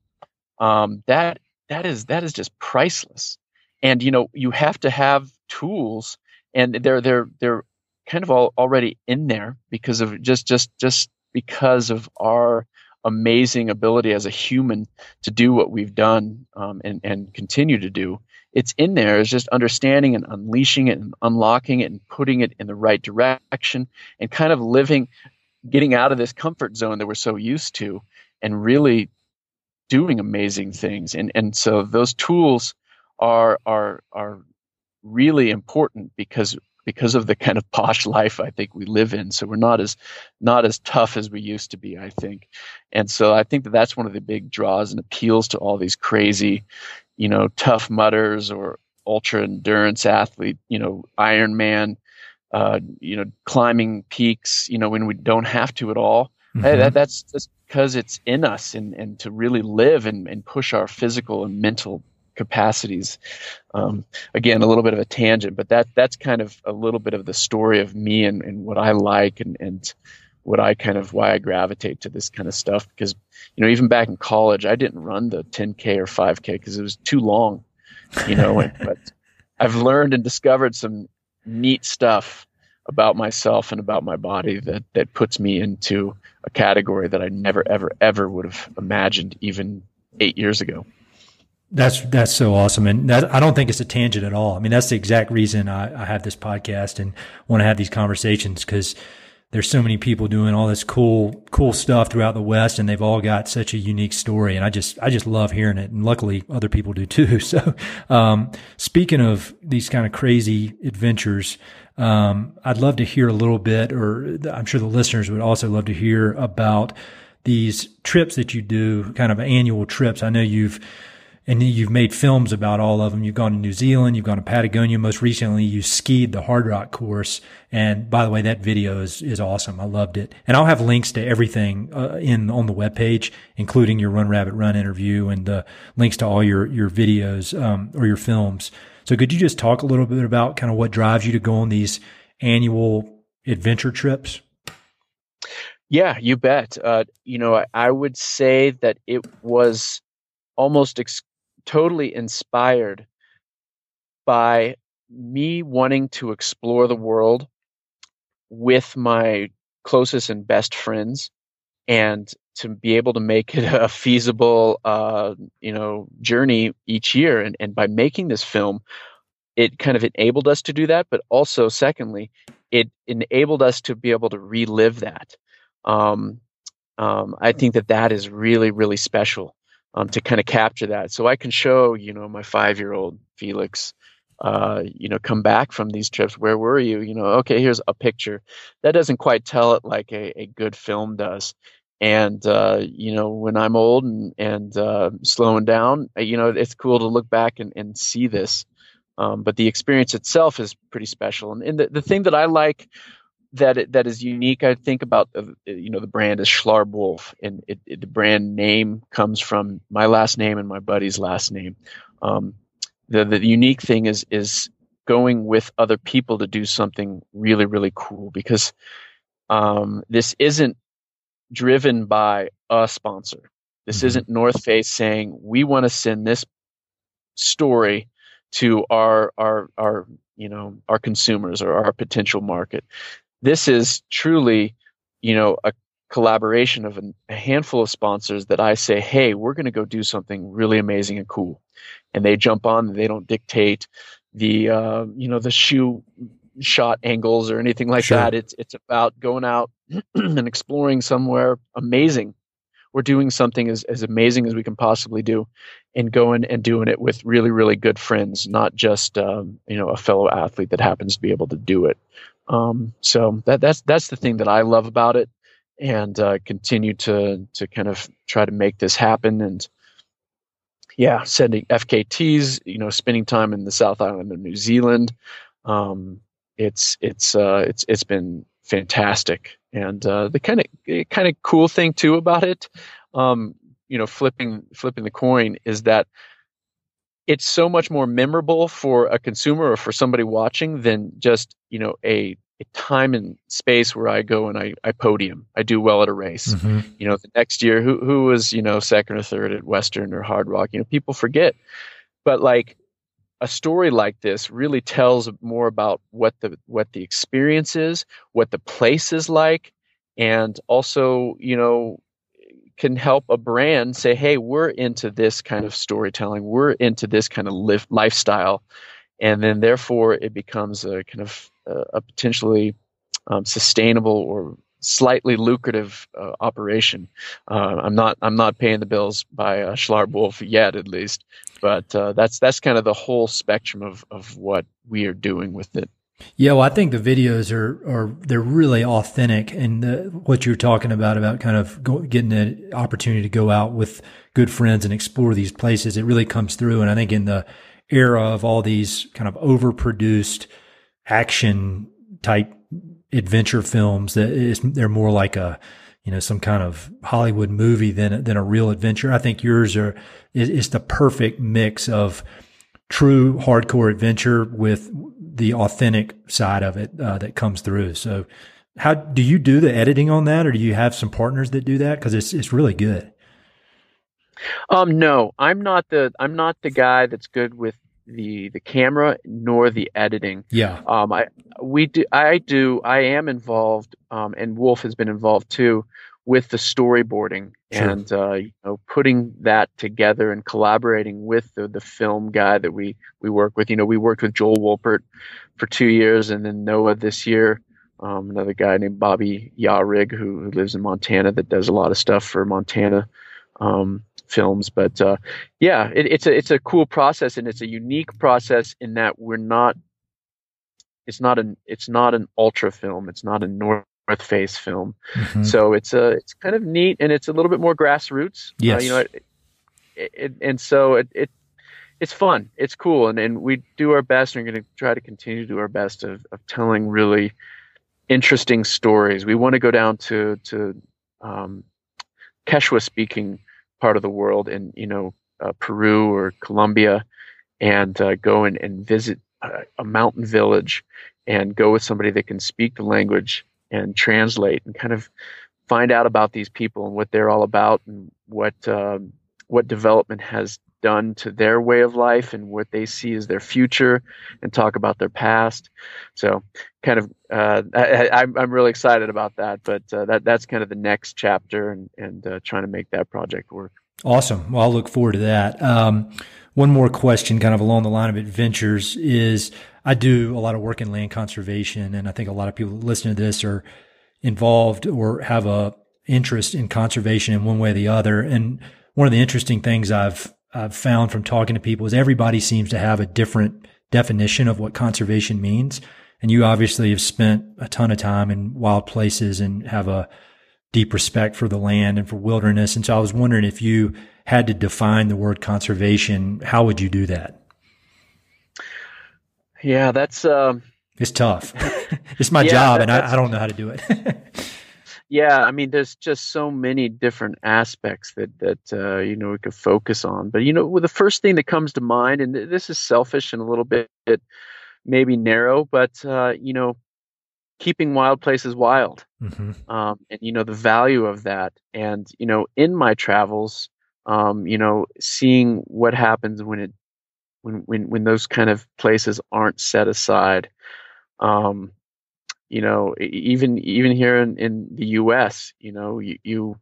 um, that that is that is just priceless. And you know, you have to have tools, and they're they're they're kind of all already in there because of just just just because of our amazing ability as a human to do what we've done um, and and continue to do. It's in there. It's just understanding and unleashing it and unlocking it and putting it in the right direction and kind of living, getting out of this comfort zone that we're so used to, and really doing amazing things. And and so those tools are are are really important because because of the kind of posh life I think we live in. So we're not as not as tough as we used to be, I think. And so I think that that's one of the big draws and appeals to all these crazy, you know, Tough Mudders or ultra endurance athlete, you know, Ironman, uh, you know, climbing peaks, you know, when we don't have to at all. Mm-hmm. Hey, that, that's just because it's in us and, and to really live and, and push our physical and mental capacities. Um, again, a little bit of a tangent, but that that's kind of a little bit of the story of me and, and what I like and, and what I kind of why I gravitate to this kind of stuff. Because you know, even back in college, I didn't run the 10k or 5k because it was too long. You know, and, but I've learned and discovered some neat stuff about myself and about my body that that puts me into a category that I never ever ever would have imagined even eight years ago. That's that's so awesome, and that, I don't think it's a tangent at all. I mean, that's the exact reason I, I have this podcast and want to have these conversations because there's so many people doing all this cool cool stuff throughout the West, and they've all got such a unique story, and I just I just love hearing it, and luckily other people do too. So, um, speaking of these kind of crazy adventures, um, I'd love to hear a little bit, or I'm sure the listeners would also love to hear about these trips that you do, kind of annual trips. I know you've and you've made films about all of them. You've gone to New Zealand, you've gone to Patagonia. Most recently, you skied the Hardrock course. And by the way, that video is, is awesome. I loved it. And I'll have links to everything uh, in on the webpage, including your Run Rabbit Run interview and the links to all your your videos um, or your films. So could you just talk a little bit about kind of what drives you to go on these annual adventure trips? Yeah, you bet. Uh, you know, I, I, would say that it was almost ex- totally inspired by me wanting to explore the world with my closest and best friends and to be able to make it a feasible uh, you know journey each year and, and by making this film it kind of enabled us to do that but also secondly it enabled us to be able to relive that um, um, i think that that is really really special um, to kind of capture that so i can show you know my five year old felix uh, you know, come back from these trips. Where were you? You know, okay, here's a picture. That doesn't quite tell it like a, a good film does. And uh, you know, when I'm old and and uh, slowing down, uh, you know, it's cool to look back and, and see this. Um, but the experience itself is pretty special. And, and the, the thing that I like that it, that is unique, I think about uh, you know the brand is Schlarb Wolf, and it, it, the brand name comes from my last name and my buddy's last name. Um, the the unique thing is is going with other people to do something really really cool because Um, this isn't driven by a sponsor. This mm-hmm. isn't North Face saying we want to send this story to our our our you know our consumers or our potential market. This is truly, you know, a collaboration of a handful of sponsors that I say, hey, we're going to go do something really amazing and cool, and they jump on. They don't dictate the uh, you know the shoe shot angles or anything like sure. that. It's it's about going out and exploring somewhere amazing. We're doing something as, as amazing as we can possibly do, and going and doing it with really really good friends, not just um, you know a fellow athlete that happens to be able to do it. Um, so that that's that's the thing that I love about it, and uh, continue to to kind of try to make this happen and yeah, sending FKTs, you know, spending time in the South Island of New Zealand. Um, it's it's uh, it's it's been fantastic, and uh, the kind of kind of cool thing too about it, um, you know, flipping flipping the coin is that it's so much more memorable for a consumer or for somebody watching than just you know a a time and space where I go and I, I podium. I do well at a race. Mm-hmm. You know, the next year, who who was you know second or third at Western or Hardrock. You know, people forget. But like a story like this really tells more about what the what the experience is, what the place is like, and also you know can help a brand say, "Hey, we're into this kind of storytelling. We're into this kind of lifestyle," and then therefore it becomes a kind of uh, a potentially um, sustainable or slightly lucrative uh, operation. Uh, I'm not I'm not paying the bills by uh, Schlarb Wolf yet, at least, but uh, that's that's kind of the whole spectrum of of what we are doing with it. Yeah, well, I think the videos are are they're really authentic, and the, what you're talking about about kind of go, getting an opportunity to go out with good friends and explore these places, it really comes through. And I think in the era of all these kind of overproduced action type adventure films that is, they're more like a, you know, some kind of Hollywood movie than, than a real adventure. I think yours are, is, is the perfect mix of true hardcore adventure with the authentic side of it uh, that comes through. So how do you do the editing on that or do you have some partners that do that? Cause it's, it's really good. Um, no, I'm not the, I'm not the guy that's good with the the camera nor the editing. Yeah. Um, I we do I do I am involved, um, and Wolf has been involved too with the storyboarding sure. and uh, you know putting that together and collaborating with the, the film guy that we we work with. You know, we worked with Joel Wolpert for two years, and then Noah this year. Um, another guy named Bobby Yarig who, who lives in Montana that does a lot of stuff for Montana. Um, films. But uh, yeah, it, it's a it's a cool process, and it's a unique process in that we're not. It's not an it's not an ultra film. It's not a North Face film. Mm-hmm. So it's a it's kind of neat, and it's a little bit more grassroots. Yes. Uh, you know, it, it, and so it, it it's fun. It's cool, and, and we do our best. And we're going to try to continue to do our best of, of telling really interesting stories. We want to go down to to um, Quechua speaking part of the world in you know uh, Peru or Colombia and uh, go and, and visit a, a, mountain village and go with somebody that can speak the language and translate and kind of find out about these people and what they're all about and what um, what development has done to their way of life and what they see as their future and talk about their past. So kind of uh, I, am really excited about that, but uh, that that's kind of the next chapter and and uh, trying to make that project work. Awesome. Well, I'll look forward to that. Um, one more question, kind of along the line of adventures, is I do a lot of work in land conservation, and I think a lot of people listening to this are involved or have a interest in conservation in one way or the other. And one of the interesting things I've I've found from talking to people is everybody seems to have a different definition of what conservation means. And you obviously have spent a ton of time in wild places and have a deep respect for the land and for wilderness. And so I was wondering if you had to define the word conservation, how would you do that? Yeah, that's uh, it's tough. it's my yeah, job, that, and I, I, don't know how to do it. yeah, I mean, there's just so many different aspects that that uh, you know we could focus on. But you know, well, the first thing that comes to mind, and this is selfish and a little bit maybe narrow, but uh, you know, keeping wild places wild, mm-hmm. um, and you know the value of that. And you know, in my travels, um, you know, seeing what happens when it when when when those kind of places aren't set aside. Um, you know, even even here in, in the U.S., you know, you, you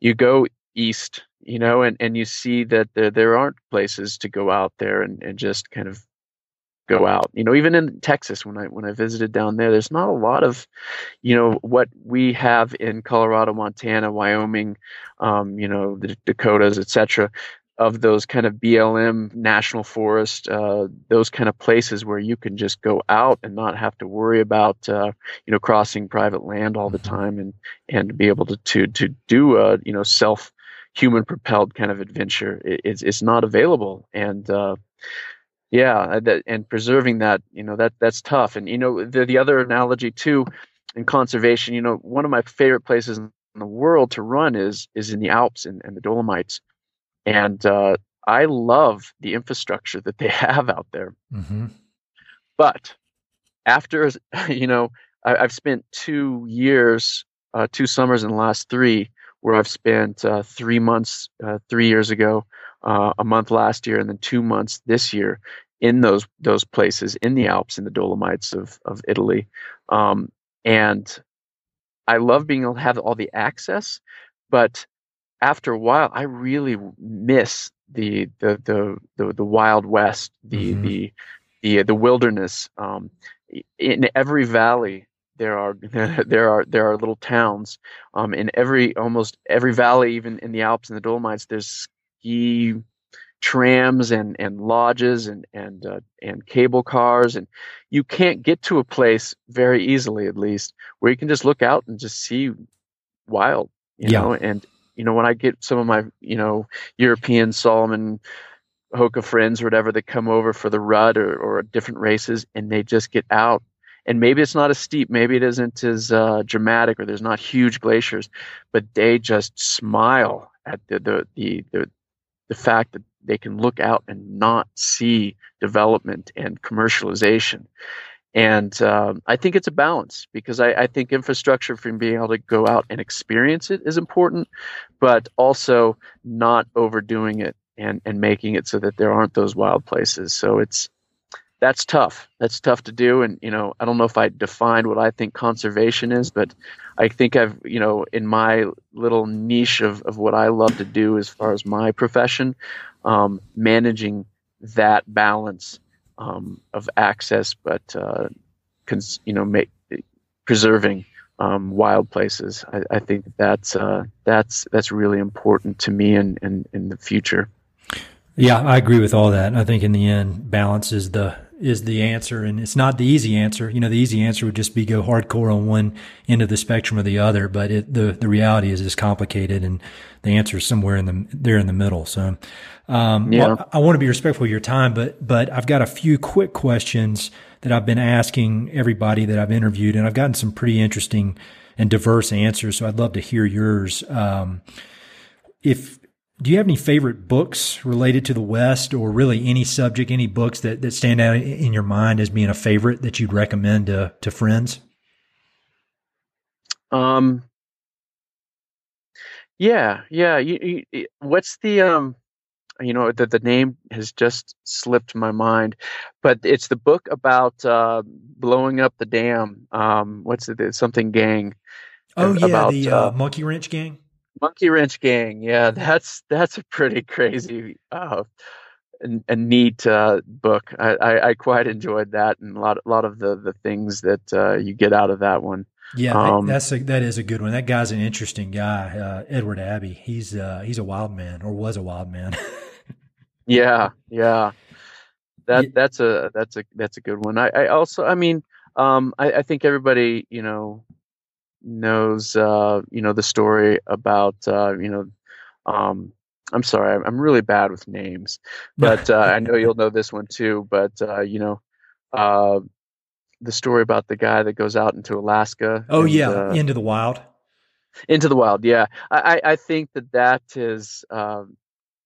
you go east, you know, and, and you see that there, there aren't places to go out there and, and just kind of go out. You know, even in Texas when I when I visited down there, there's not a lot of, you know, what we have in Colorado, Montana, Wyoming, um, you know, the Dakotas, etc of those kind of BLM national forest, uh, those kind of places where you can just go out and not have to worry about, uh, you know, crossing private land all the mm-hmm. time and, and be able to, to, to do a, you know, self human propelled kind of adventure. It, it's, it's not available. And, uh, yeah, uh, that, and preserving that, you know, that, that's tough. And, you know, the, the other analogy too, in conservation, you know, one of my favorite places in the world to run is, is in the Alps and, and the Dolomites and uh, I love the infrastructure that they have out there. Mm-hmm. But after, you know, I, have spent two years, uh, two summers in the last three, where I've spent uh, three months, uh, three years ago, uh, a month last year, and then two months this year in those those places in the Alps, in the Dolomites of of Italy, um, and I love being able to have all the access, but after a while, I really miss the the the the, the Wild West, the mm-hmm. the the the wilderness. Um, in every valley, there are there are there are little towns. Um, in every almost every valley, even in the Alps and the Dolomites, there's ski trams and and lodges and and uh, and cable cars, and you can't get to a place very easily, at least, where you can just look out and just see wild, you yeah. know, and you know, when I get some of my, you know, European Salomon Hoka friends or whatever that come over for the rut or, or different races and they just get out. And maybe it's not as steep, maybe it isn't as uh, dramatic, or there's not huge glaciers, but they just smile at the, the the the the fact that they can look out and not see development and commercialization. And um, I think it's a balance because I, I, think infrastructure from being able to go out and experience it is important, but also not overdoing it and, and making it so that there aren't those wild places. So it's that's tough. That's tough to do. And you know, I don't know if I defined what I think conservation is, but I think I've you know in my little niche of of what I love to do as far as my profession, um, managing that balance um, of access, but uh, cons- you know, make, preserving um, wild places. I, I think that's uh, that's that's really important to me in, in, in the future. Yeah, I agree with all that. I think in the end, balance is the is the answer, and it's not the easy answer. You know, the easy answer would just be go hardcore on one end of the spectrum or the other. But it, the the reality is it's complicated, and the answer is somewhere in the there in the middle. So, um, yeah. Well, I want to be respectful of your time, but but I've got a few quick questions that I've been asking everybody that I've interviewed, and I've gotten some pretty interesting and diverse answers. So I'd love to hear yours. Um, if do you have any favorite books related to the West or really any subject, any books that, that stand out in your mind as being a favorite that you'd recommend to, to friends? Um, yeah, yeah. You, you, what's the, um, you know, the, the name has just slipped my mind, but it's the book about, uh, blowing up the dam. Um, what's it? Something gang. Oh yeah. About, the, uh, uh, Monkey Wrench gang. Monkey Wrench Gang. Yeah, that's that's a pretty crazy, uh, and, a neat uh, book. I, I, I, quite enjoyed that, and a lot a lot of the the things that uh, you get out of that one. Yeah, um, that's a, that is a good one. That guy's an interesting guy, uh, Edward Abbey. He's uh, he's a wild man, or was a wild man. yeah, yeah. That yeah. that's a that's a that's a good one. I, I also, I mean, um, I, I think everybody, you know, knows uh, you know the story about uh, you know um, I'm sorry I'm really bad with names but uh, I know you'll know this one too but uh, you know uh, the story about the guy that goes out into Alaska oh and, yeah uh, into the wild? into the wild yeah. I, I think that that is um,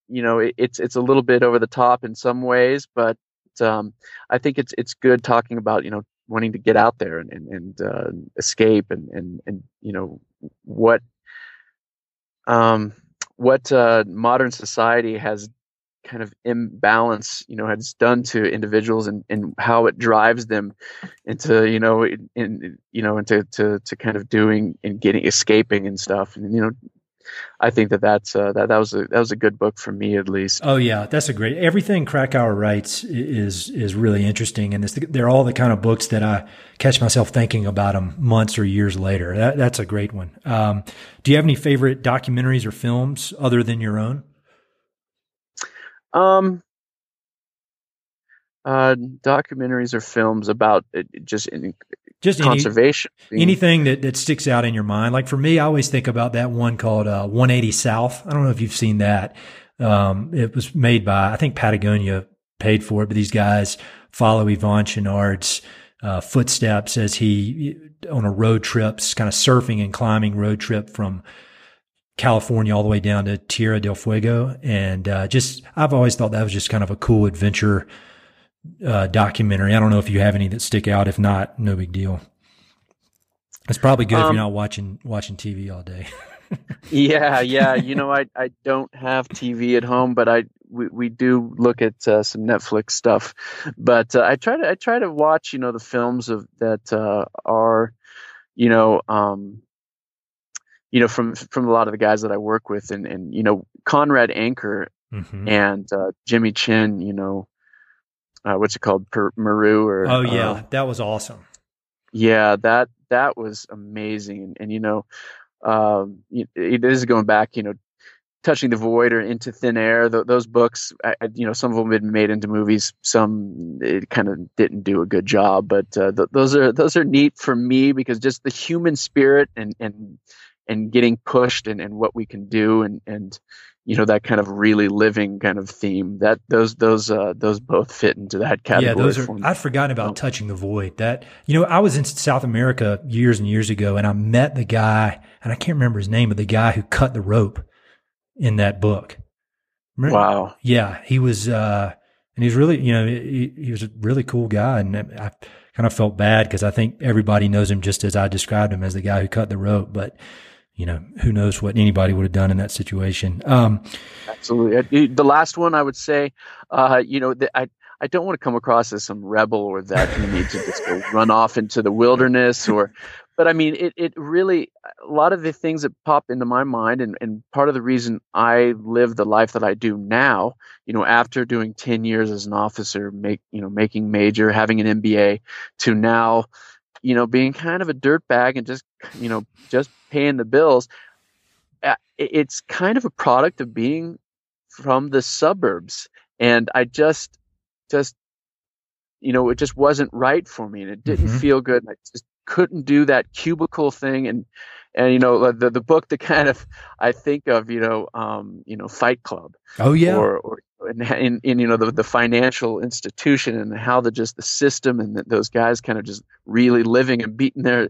you know it, it's it's a little bit over the top in some ways but um, I think it's it's good talking about you know wanting to get out there and and, and uh, escape and and and you know what um what uh, modern society has kind of imbalance you know has done to individuals and, and how it drives them into you know in, in you know into to, to kind of doing and getting escaping and stuff. And you know I think that that's uh, that that was a that was a good book for me at least. Oh yeah, that's a great. Everything Krakauer writes is is really interesting, and they're all the kind of books that I catch myself thinking about them months or years later. That, that's a great one. Um, do you have any favorite documentaries or films other than your own? Um, uh, documentaries or films about it, just in, just conservation. Any, anything that, that sticks out in your mind. Like for me, I always think about that one called uh, 180 South. I don't know if you've seen that. Um, it was made by, I think Patagonia paid for it, but these guys follow Yvon Chouinard's uh, footsteps as he on a road trip, kind of surfing and climbing road trip from California all the way down to Tierra del Fuego. And uh, just, I've always thought that was just kind of a cool adventure uh, documentary. I don't know if you have any that stick out. If not, no big deal. It's probably good um, if you're um, not watching watching TV all day. yeah, yeah. You know, I I don't have TV at home, but I we, we do look at uh, some Netflix stuff. But uh, I try to I try to watch you know the films of that uh, are you know um, you know from from a lot of the guys that I work with, and and you know Conrad Anker mm-hmm. and uh, Jimmy Chin. You know uh, what's it called, per, Meru or oh yeah, uh, that was awesome. Yeah, that that was amazing, and, and you know, um, it, it is going back, you know, touching the void or into thin air. Th- those books, I, I, you know, some of them had been made into movies. Some it kind of didn't do a good job, but uh, th- those are those are neat for me because just the human spirit and and and getting pushed and, and what we can do and and you know that kind of really living kind of theme that those those uh, those both fit into that category. Yeah, those are. I'd forgotten about oh. touching the void. That you know, I was in South America years and years ago, and I met the guy, and I can't remember his name, but the guy who cut the rope in that book. Remember? Wow. Yeah, he was, uh, and he was really, you know, he, he was a really cool guy, and I kind of felt bad because I think everybody knows him just as I described him as the guy who cut the rope, but you know, who knows what anybody would have done in that situation. Um, Absolutely. The last one I would say, uh, you know, the, I, I don't want to come across as some rebel or that you need to just go run off into the wilderness or, but I mean, it, it really, a lot of the things that pop into my mind and, and part of the reason I live the life that I do now, you know, after doing 10 years as an officer, make, you know, making major, having an MBA to now, you know, being kind of a dirtbag and just, you know, just paying the bills. Uh, it's kind of a product of being from the suburbs. And I just, just, you know, it just wasn't right for me and it didn't mm-hmm. feel good. And I just couldn't do that cubicle thing. And, and, you know, the, the book that kind of I think of, you know, um, you know, Fight Club. Oh, yeah. Or, or in, you know the, the financial institution and how the just the system and the, those guys kind of just really living and beating their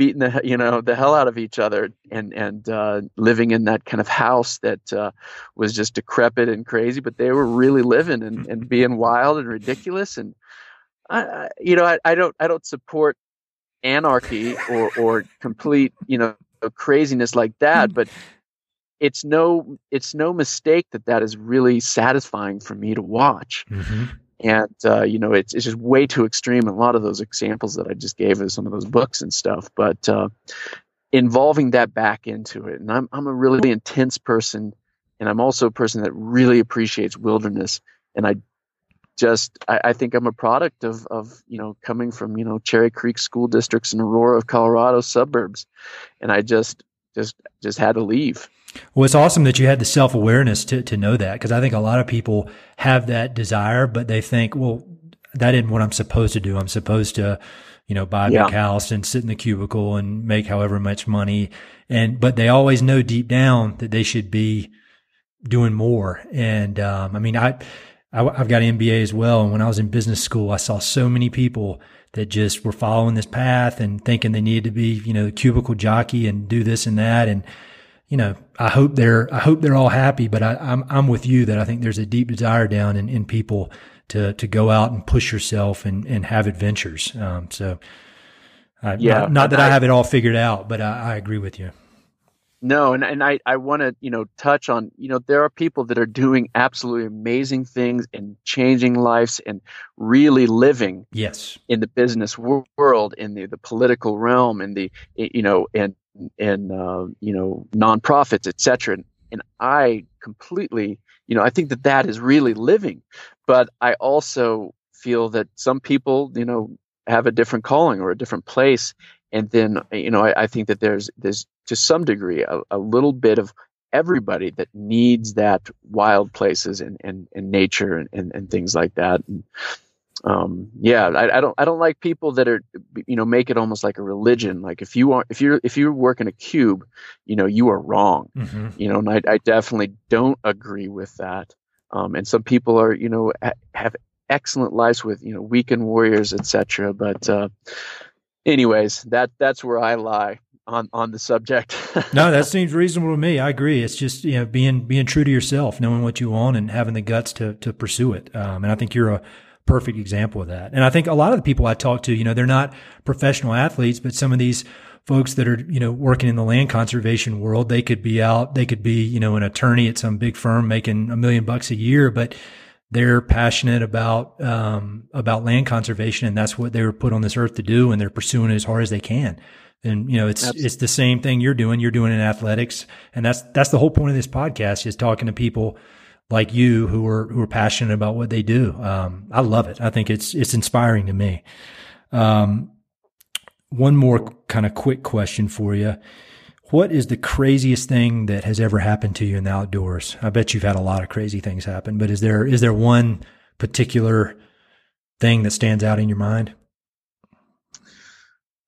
beating the you know the hell out of each other and and uh, living in that kind of house that uh, was just decrepit and crazy, but they were really living and, and being wild and ridiculous. And I, you know I, I don't I don't support anarchy or or complete you know craziness like that, but it's no it's no mistake that that is really satisfying for me to watch. Mm-hmm. And uh, you know, it's it's just way too extreme. A lot of those examples that I just gave of some of those books and stuff, but uh, involving that back into it. And I'm I'm a really intense person, and I'm also a person that really appreciates wilderness. And I just I, I, think I'm a product of of you know coming from you know Cherry Creek school districts in Aurora, Colorado suburbs, and I just just just had to leave. Well, it's awesome that you had the self awareness to to know that because I think a lot of people have that desire, but they think, well, that isn't what I'm supposed to do. I'm supposed to, you know, buy a yeah. big house and sit in the cubicle and make however much money. And but they always know deep down that they should be doing more. And um, I mean, I, I I've got an MBA as well, and when I was in business school, I saw so many people that just were following this path and thinking they needed to be, you know, the cubicle jockey and do this and that. And, you know, I hope they're, I hope they're all happy, but I, am I'm, I'm with you that I think there's a deep desire down in, in people to to go out and push yourself and and have adventures. Um, so, Yeah, not, not that I, I- have it all figured out, but I, I agree with you. No, and, and I, I want to, you know, touch on, you know, there are people that are doing absolutely amazing things and changing lives and really living Yes. in the business world, in the, the political realm, in the, you know, and, and, uh, you know, nonprofits, et cetera. And, and I completely, you know, I think that that is really living. But I also feel that some people, you know, have a different calling or a different place. And then, you know, I, I think that there's, there's to some degree a, a little bit of everybody that needs that wild places and, and, and nature and, and, and things like that. And, um, yeah, I, I don't I don't like people that are you know make it almost like a religion. Like if you are if you're if you work in a cube, you know you are wrong. hmm You know, and I, I definitely don't agree with that. Um, and some people are you know ha- have excellent lives with you know weekend warriors, etc. But uh, anyways, that that's where I lie on on the subject. No, that seems reasonable to me. I agree. It's just you know being being true to yourself, knowing what you want, and having the guts to to pursue it. Um, and I think you're a perfect example of that. And I think a lot of the people I talk to, you know, they're not professional athletes, but some of these folks that are you know working in the land conservation world, they could be out, they could be you know an attorney at some big firm making a million bucks a year, but they're passionate about um, about land conservation, and that's what they were put on this earth to do, and they're pursuing it as hard as they can. And you know, it's Absolutely. it's the same thing you're doing. You're doing in athletics, and that's that's the whole point of this podcast is talking to people like you who are who are passionate about what they do. Um, I love it. I think it's it's inspiring to me. Um, one more kind of quick question for you. What is the craziest thing that has ever happened to you in the outdoors? I bet you've had a lot of crazy things happen, but is there is there one particular thing that stands out in your mind?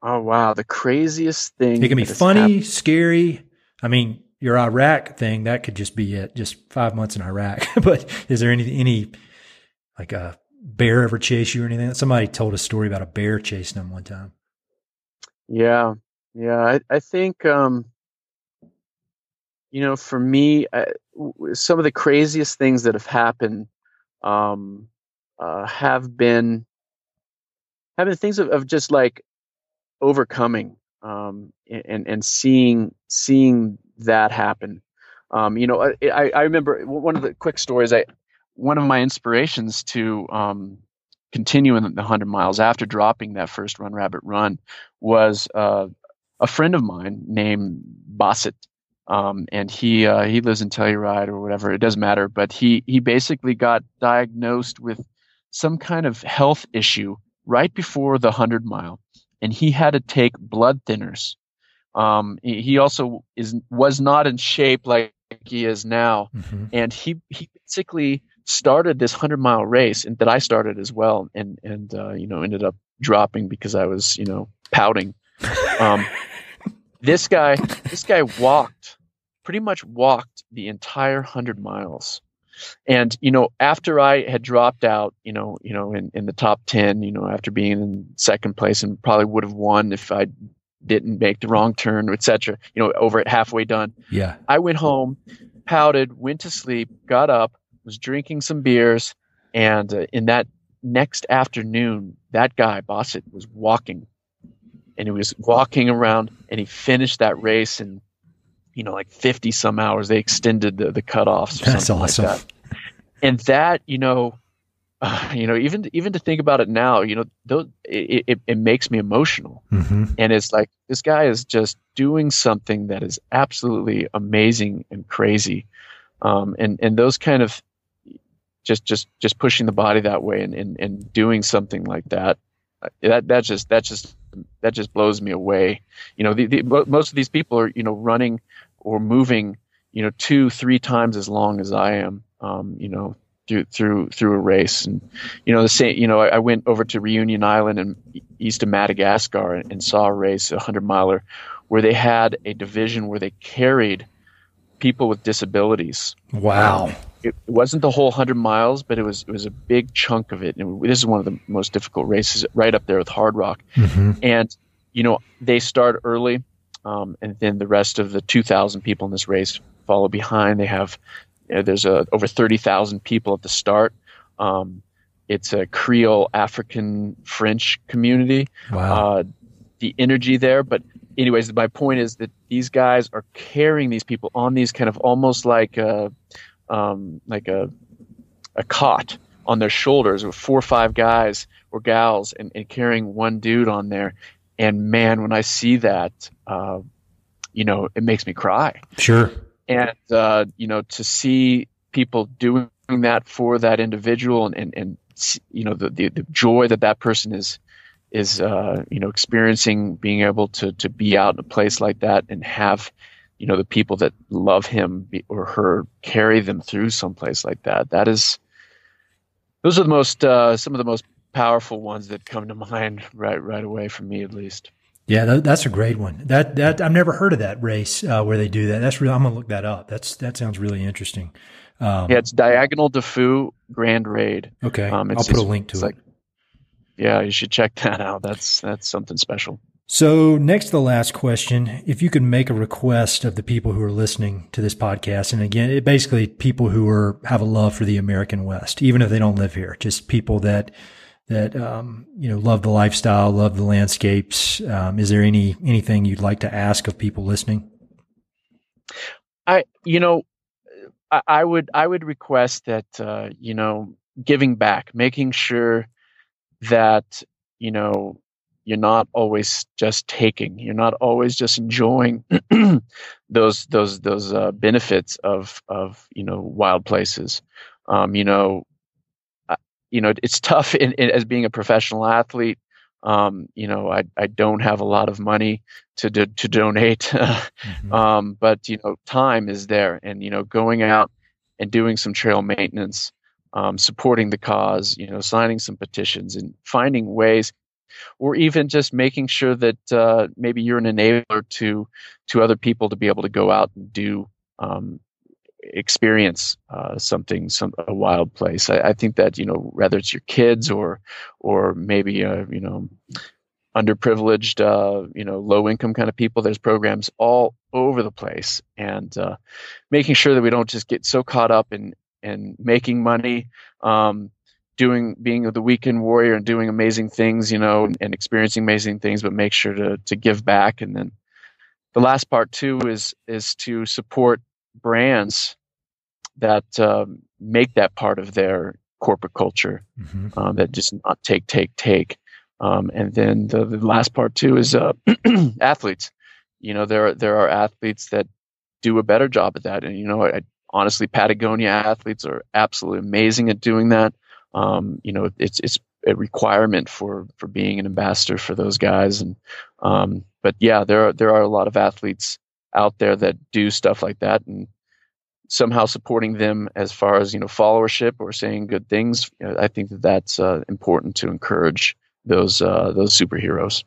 oh wow, the craziest thing. It can be funny, happened- scary. I mean, your Iraq thing that could just be it, just five months in Iraq. but is there any any like a bear ever chase you or anything? Somebody told a story about a bear chasing them one time. Yeah, yeah. I, I think, um, you know, for me, w- some of the craziest things that have happened um, uh, have been have been things of, of just like overcoming um, and and seeing seeing that happen. Um, you know, I, I I remember one of the quick stories. I one of my inspirations to um, continue in the hundred miles after dropping that first Run Rabbit Run was uh, a friend of mine named Bassett. Um, and he uh, he lives in Telluride or whatever. It doesn't matter. But he he basically got diagnosed with some kind of health issue right before the hundred mile, and he had to take blood thinners. Um, he, also is was not in shape like he is now, Mm-hmm. and he he basically started this hundred mile race, and that I started as well, and and uh, you know ended up dropping because I was you know pouting. Um, this guy this guy walked pretty much walked the entire hundred miles. And you know, after I had dropped out, you know, you know, in, in the top ten, you know, after being in second place and probably would have won if I didn't make the wrong turn, etc. You know, over at halfway done. Yeah. I went home, pouted, went to sleep, got up, was drinking some beers, and uh, in that next afternoon, that guy Bossett was walking, and he was walking around, and he finished that race in, you know, like fifty some hours. They extended the the cutoffs. Or That's something awesome. Like that. And that, you know. Uh, you know, even even to think about it now, you know, those, it, it, it makes me emotional Mm-hmm. and it's like this guy is just doing something that is absolutely amazing and crazy um, and and those kind of just just just pushing the body that way and and, and doing something like that that that just that just that just blows me away. You know the, the, most of these people are you know running or moving you know two three times as long as i am um, you know through through through a race. And you know the same you know I, I went over to reunion island and east of madagascar and, and saw a race a hundred miler where they had a division where they carried people with disabilities. Wow. It wasn't the whole hundred miles, but it was it was a big chunk of it. And this is one of the most difficult races, right up there with Hardrock. Mm-hmm. And you know they start early, um, and then the rest of the two thousand people in this race follow behind. They have you know, there's a, over thirty thousand people at the start. Um, it's a Creole African French community. Wow. Uh, the energy there, but anyways, my point is that these guys are carrying these people on these kind of almost like a, um, like a a cot on their shoulders with four or five guys or gals and, and carrying one dude on there. And man, when I see that, uh, you know, it makes me cry. Sure. And uh, you know, to see people doing that for that individual and and, and you know the, the, the joy that that person is is uh, you know experiencing being able to to be out in a place like that and have you know the people that love him or her carry them through someplace like that. That is those are the most uh, some of the most powerful ones that come to mind right right away for me at least. Yeah that's a great one. That that i've never heard of that race uh, where they do that. That's really i'm gonna look that up. That's that sounds really interesting. Um, yeah it's Diagonale des Fous grand raid. Okay um, i'll put a link to it. like, yeah you should check that out. That's that's something special so, next to the last question, if you could make a request of the people who are listening to this podcast, and again, it basically people who are have a love for the American West, even if they don't live here, just people that that um, you know love the lifestyle, love the landscapes. Um, is there any anything you'd like to ask of people listening? I, you know, I, I would I would request that uh, you know giving back, making sure that you know you're not always just taking you're not always just enjoying those those those uh, benefits of of you know wild places. Um, you know you know it's tough in, in, as being a professional athlete. Um, you know I, I don't have a lot of money to do, to donate. Mm-hmm. um, but you know time is there and you know going out and doing some trail maintenance um, supporting the cause you know signing some petitions and finding ways or even just making sure that uh, maybe you're an enabler to to other people to be able to go out and do um, experience uh, something some a wild place. I, I, think that you know whether it's your kids or or maybe uh, you know underprivileged uh, you know low income kind of people there's programs all over the place. And uh, making sure that we don't just get so caught up in in making money um, doing being the weekend warrior and doing amazing things, you know, and, and, experiencing amazing things, but make sure to to give back. And then the last part too is is to support brands that um, make that part of their corporate culture mm-hmm. um, that just not take take take. Um, and then the, the, last part too is uh, athletes. You know, there are, there are athletes that do a better job at that, and you know, I, honestly, Patagonia athletes are absolutely amazing at doing that um, you know, it's it's a requirement for for being an ambassador for those guys. And um, but yeah, there are there are a lot of athletes out there that do stuff like that, and somehow supporting them as far as you know followership or saying good things. You know, I think that that's uh, important to encourage those uh, those superheroes.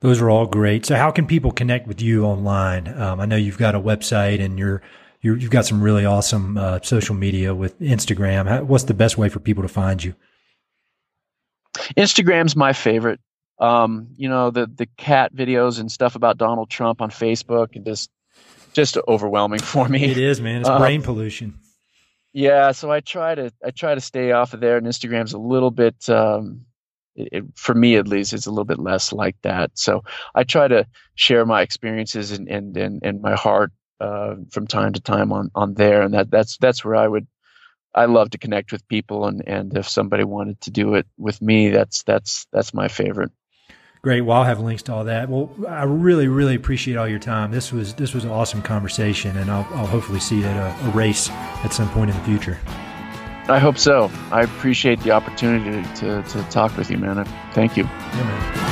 Those are all great. So, how can people connect with you online? Um, I know you've got a website and you're you have got some really awesome uh, social media with Instagram. How, what's the best way for people to find you? Instagram's my favorite. Um, you know the the cat videos and stuff about Donald Trump on Facebook and just just overwhelming for me. It is, man. It's uh, brain pollution. Yeah, so I try to I try to stay off of there, and Instagram's a little bit. Um, it, it, for me at least, it's a little bit less like that. So I try to share my experiences and and and, and my heart uh, from time to time on on there, and that that's that's where I would I love to connect with people, and and if somebody wanted to do it with me, that's that's that's my favorite. Great. Well, I'll have links to all that. Well, I really, really appreciate all your time. This was this was an awesome conversation, and I'll, I'll hopefully see you at a, a race at some point in the future. I hope so. I appreciate the opportunity to, to talk with you, man. Thank you. Yeah, man.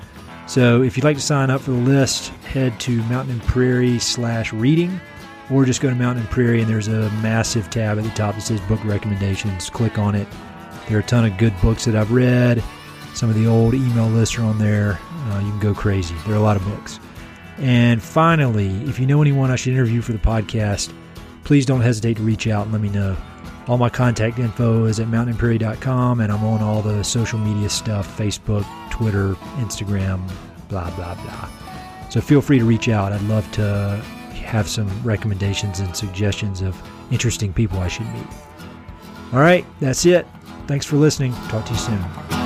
So if you'd like to sign up for the list, head to Mountain and Prairie slash reading, or just go to Mountain and Prairie and there's a massive tab at the top that says book recommendations. Click on it. There are a ton of good books that I've read. Some of the old email lists are on there. Uh, you can go crazy. There are a lot of books. And finally, if you know anyone I should interview for the podcast, please don't hesitate to reach out and let me know. All my contact info is at mountainprairie.com, and I'm on all the social media stuff Facebook, Twitter, Instagram, blah, blah, blah. So feel free to reach out. I'd love to have some recommendations and suggestions of interesting people I should meet. All right, that's it. Thanks for listening. Talk to you soon.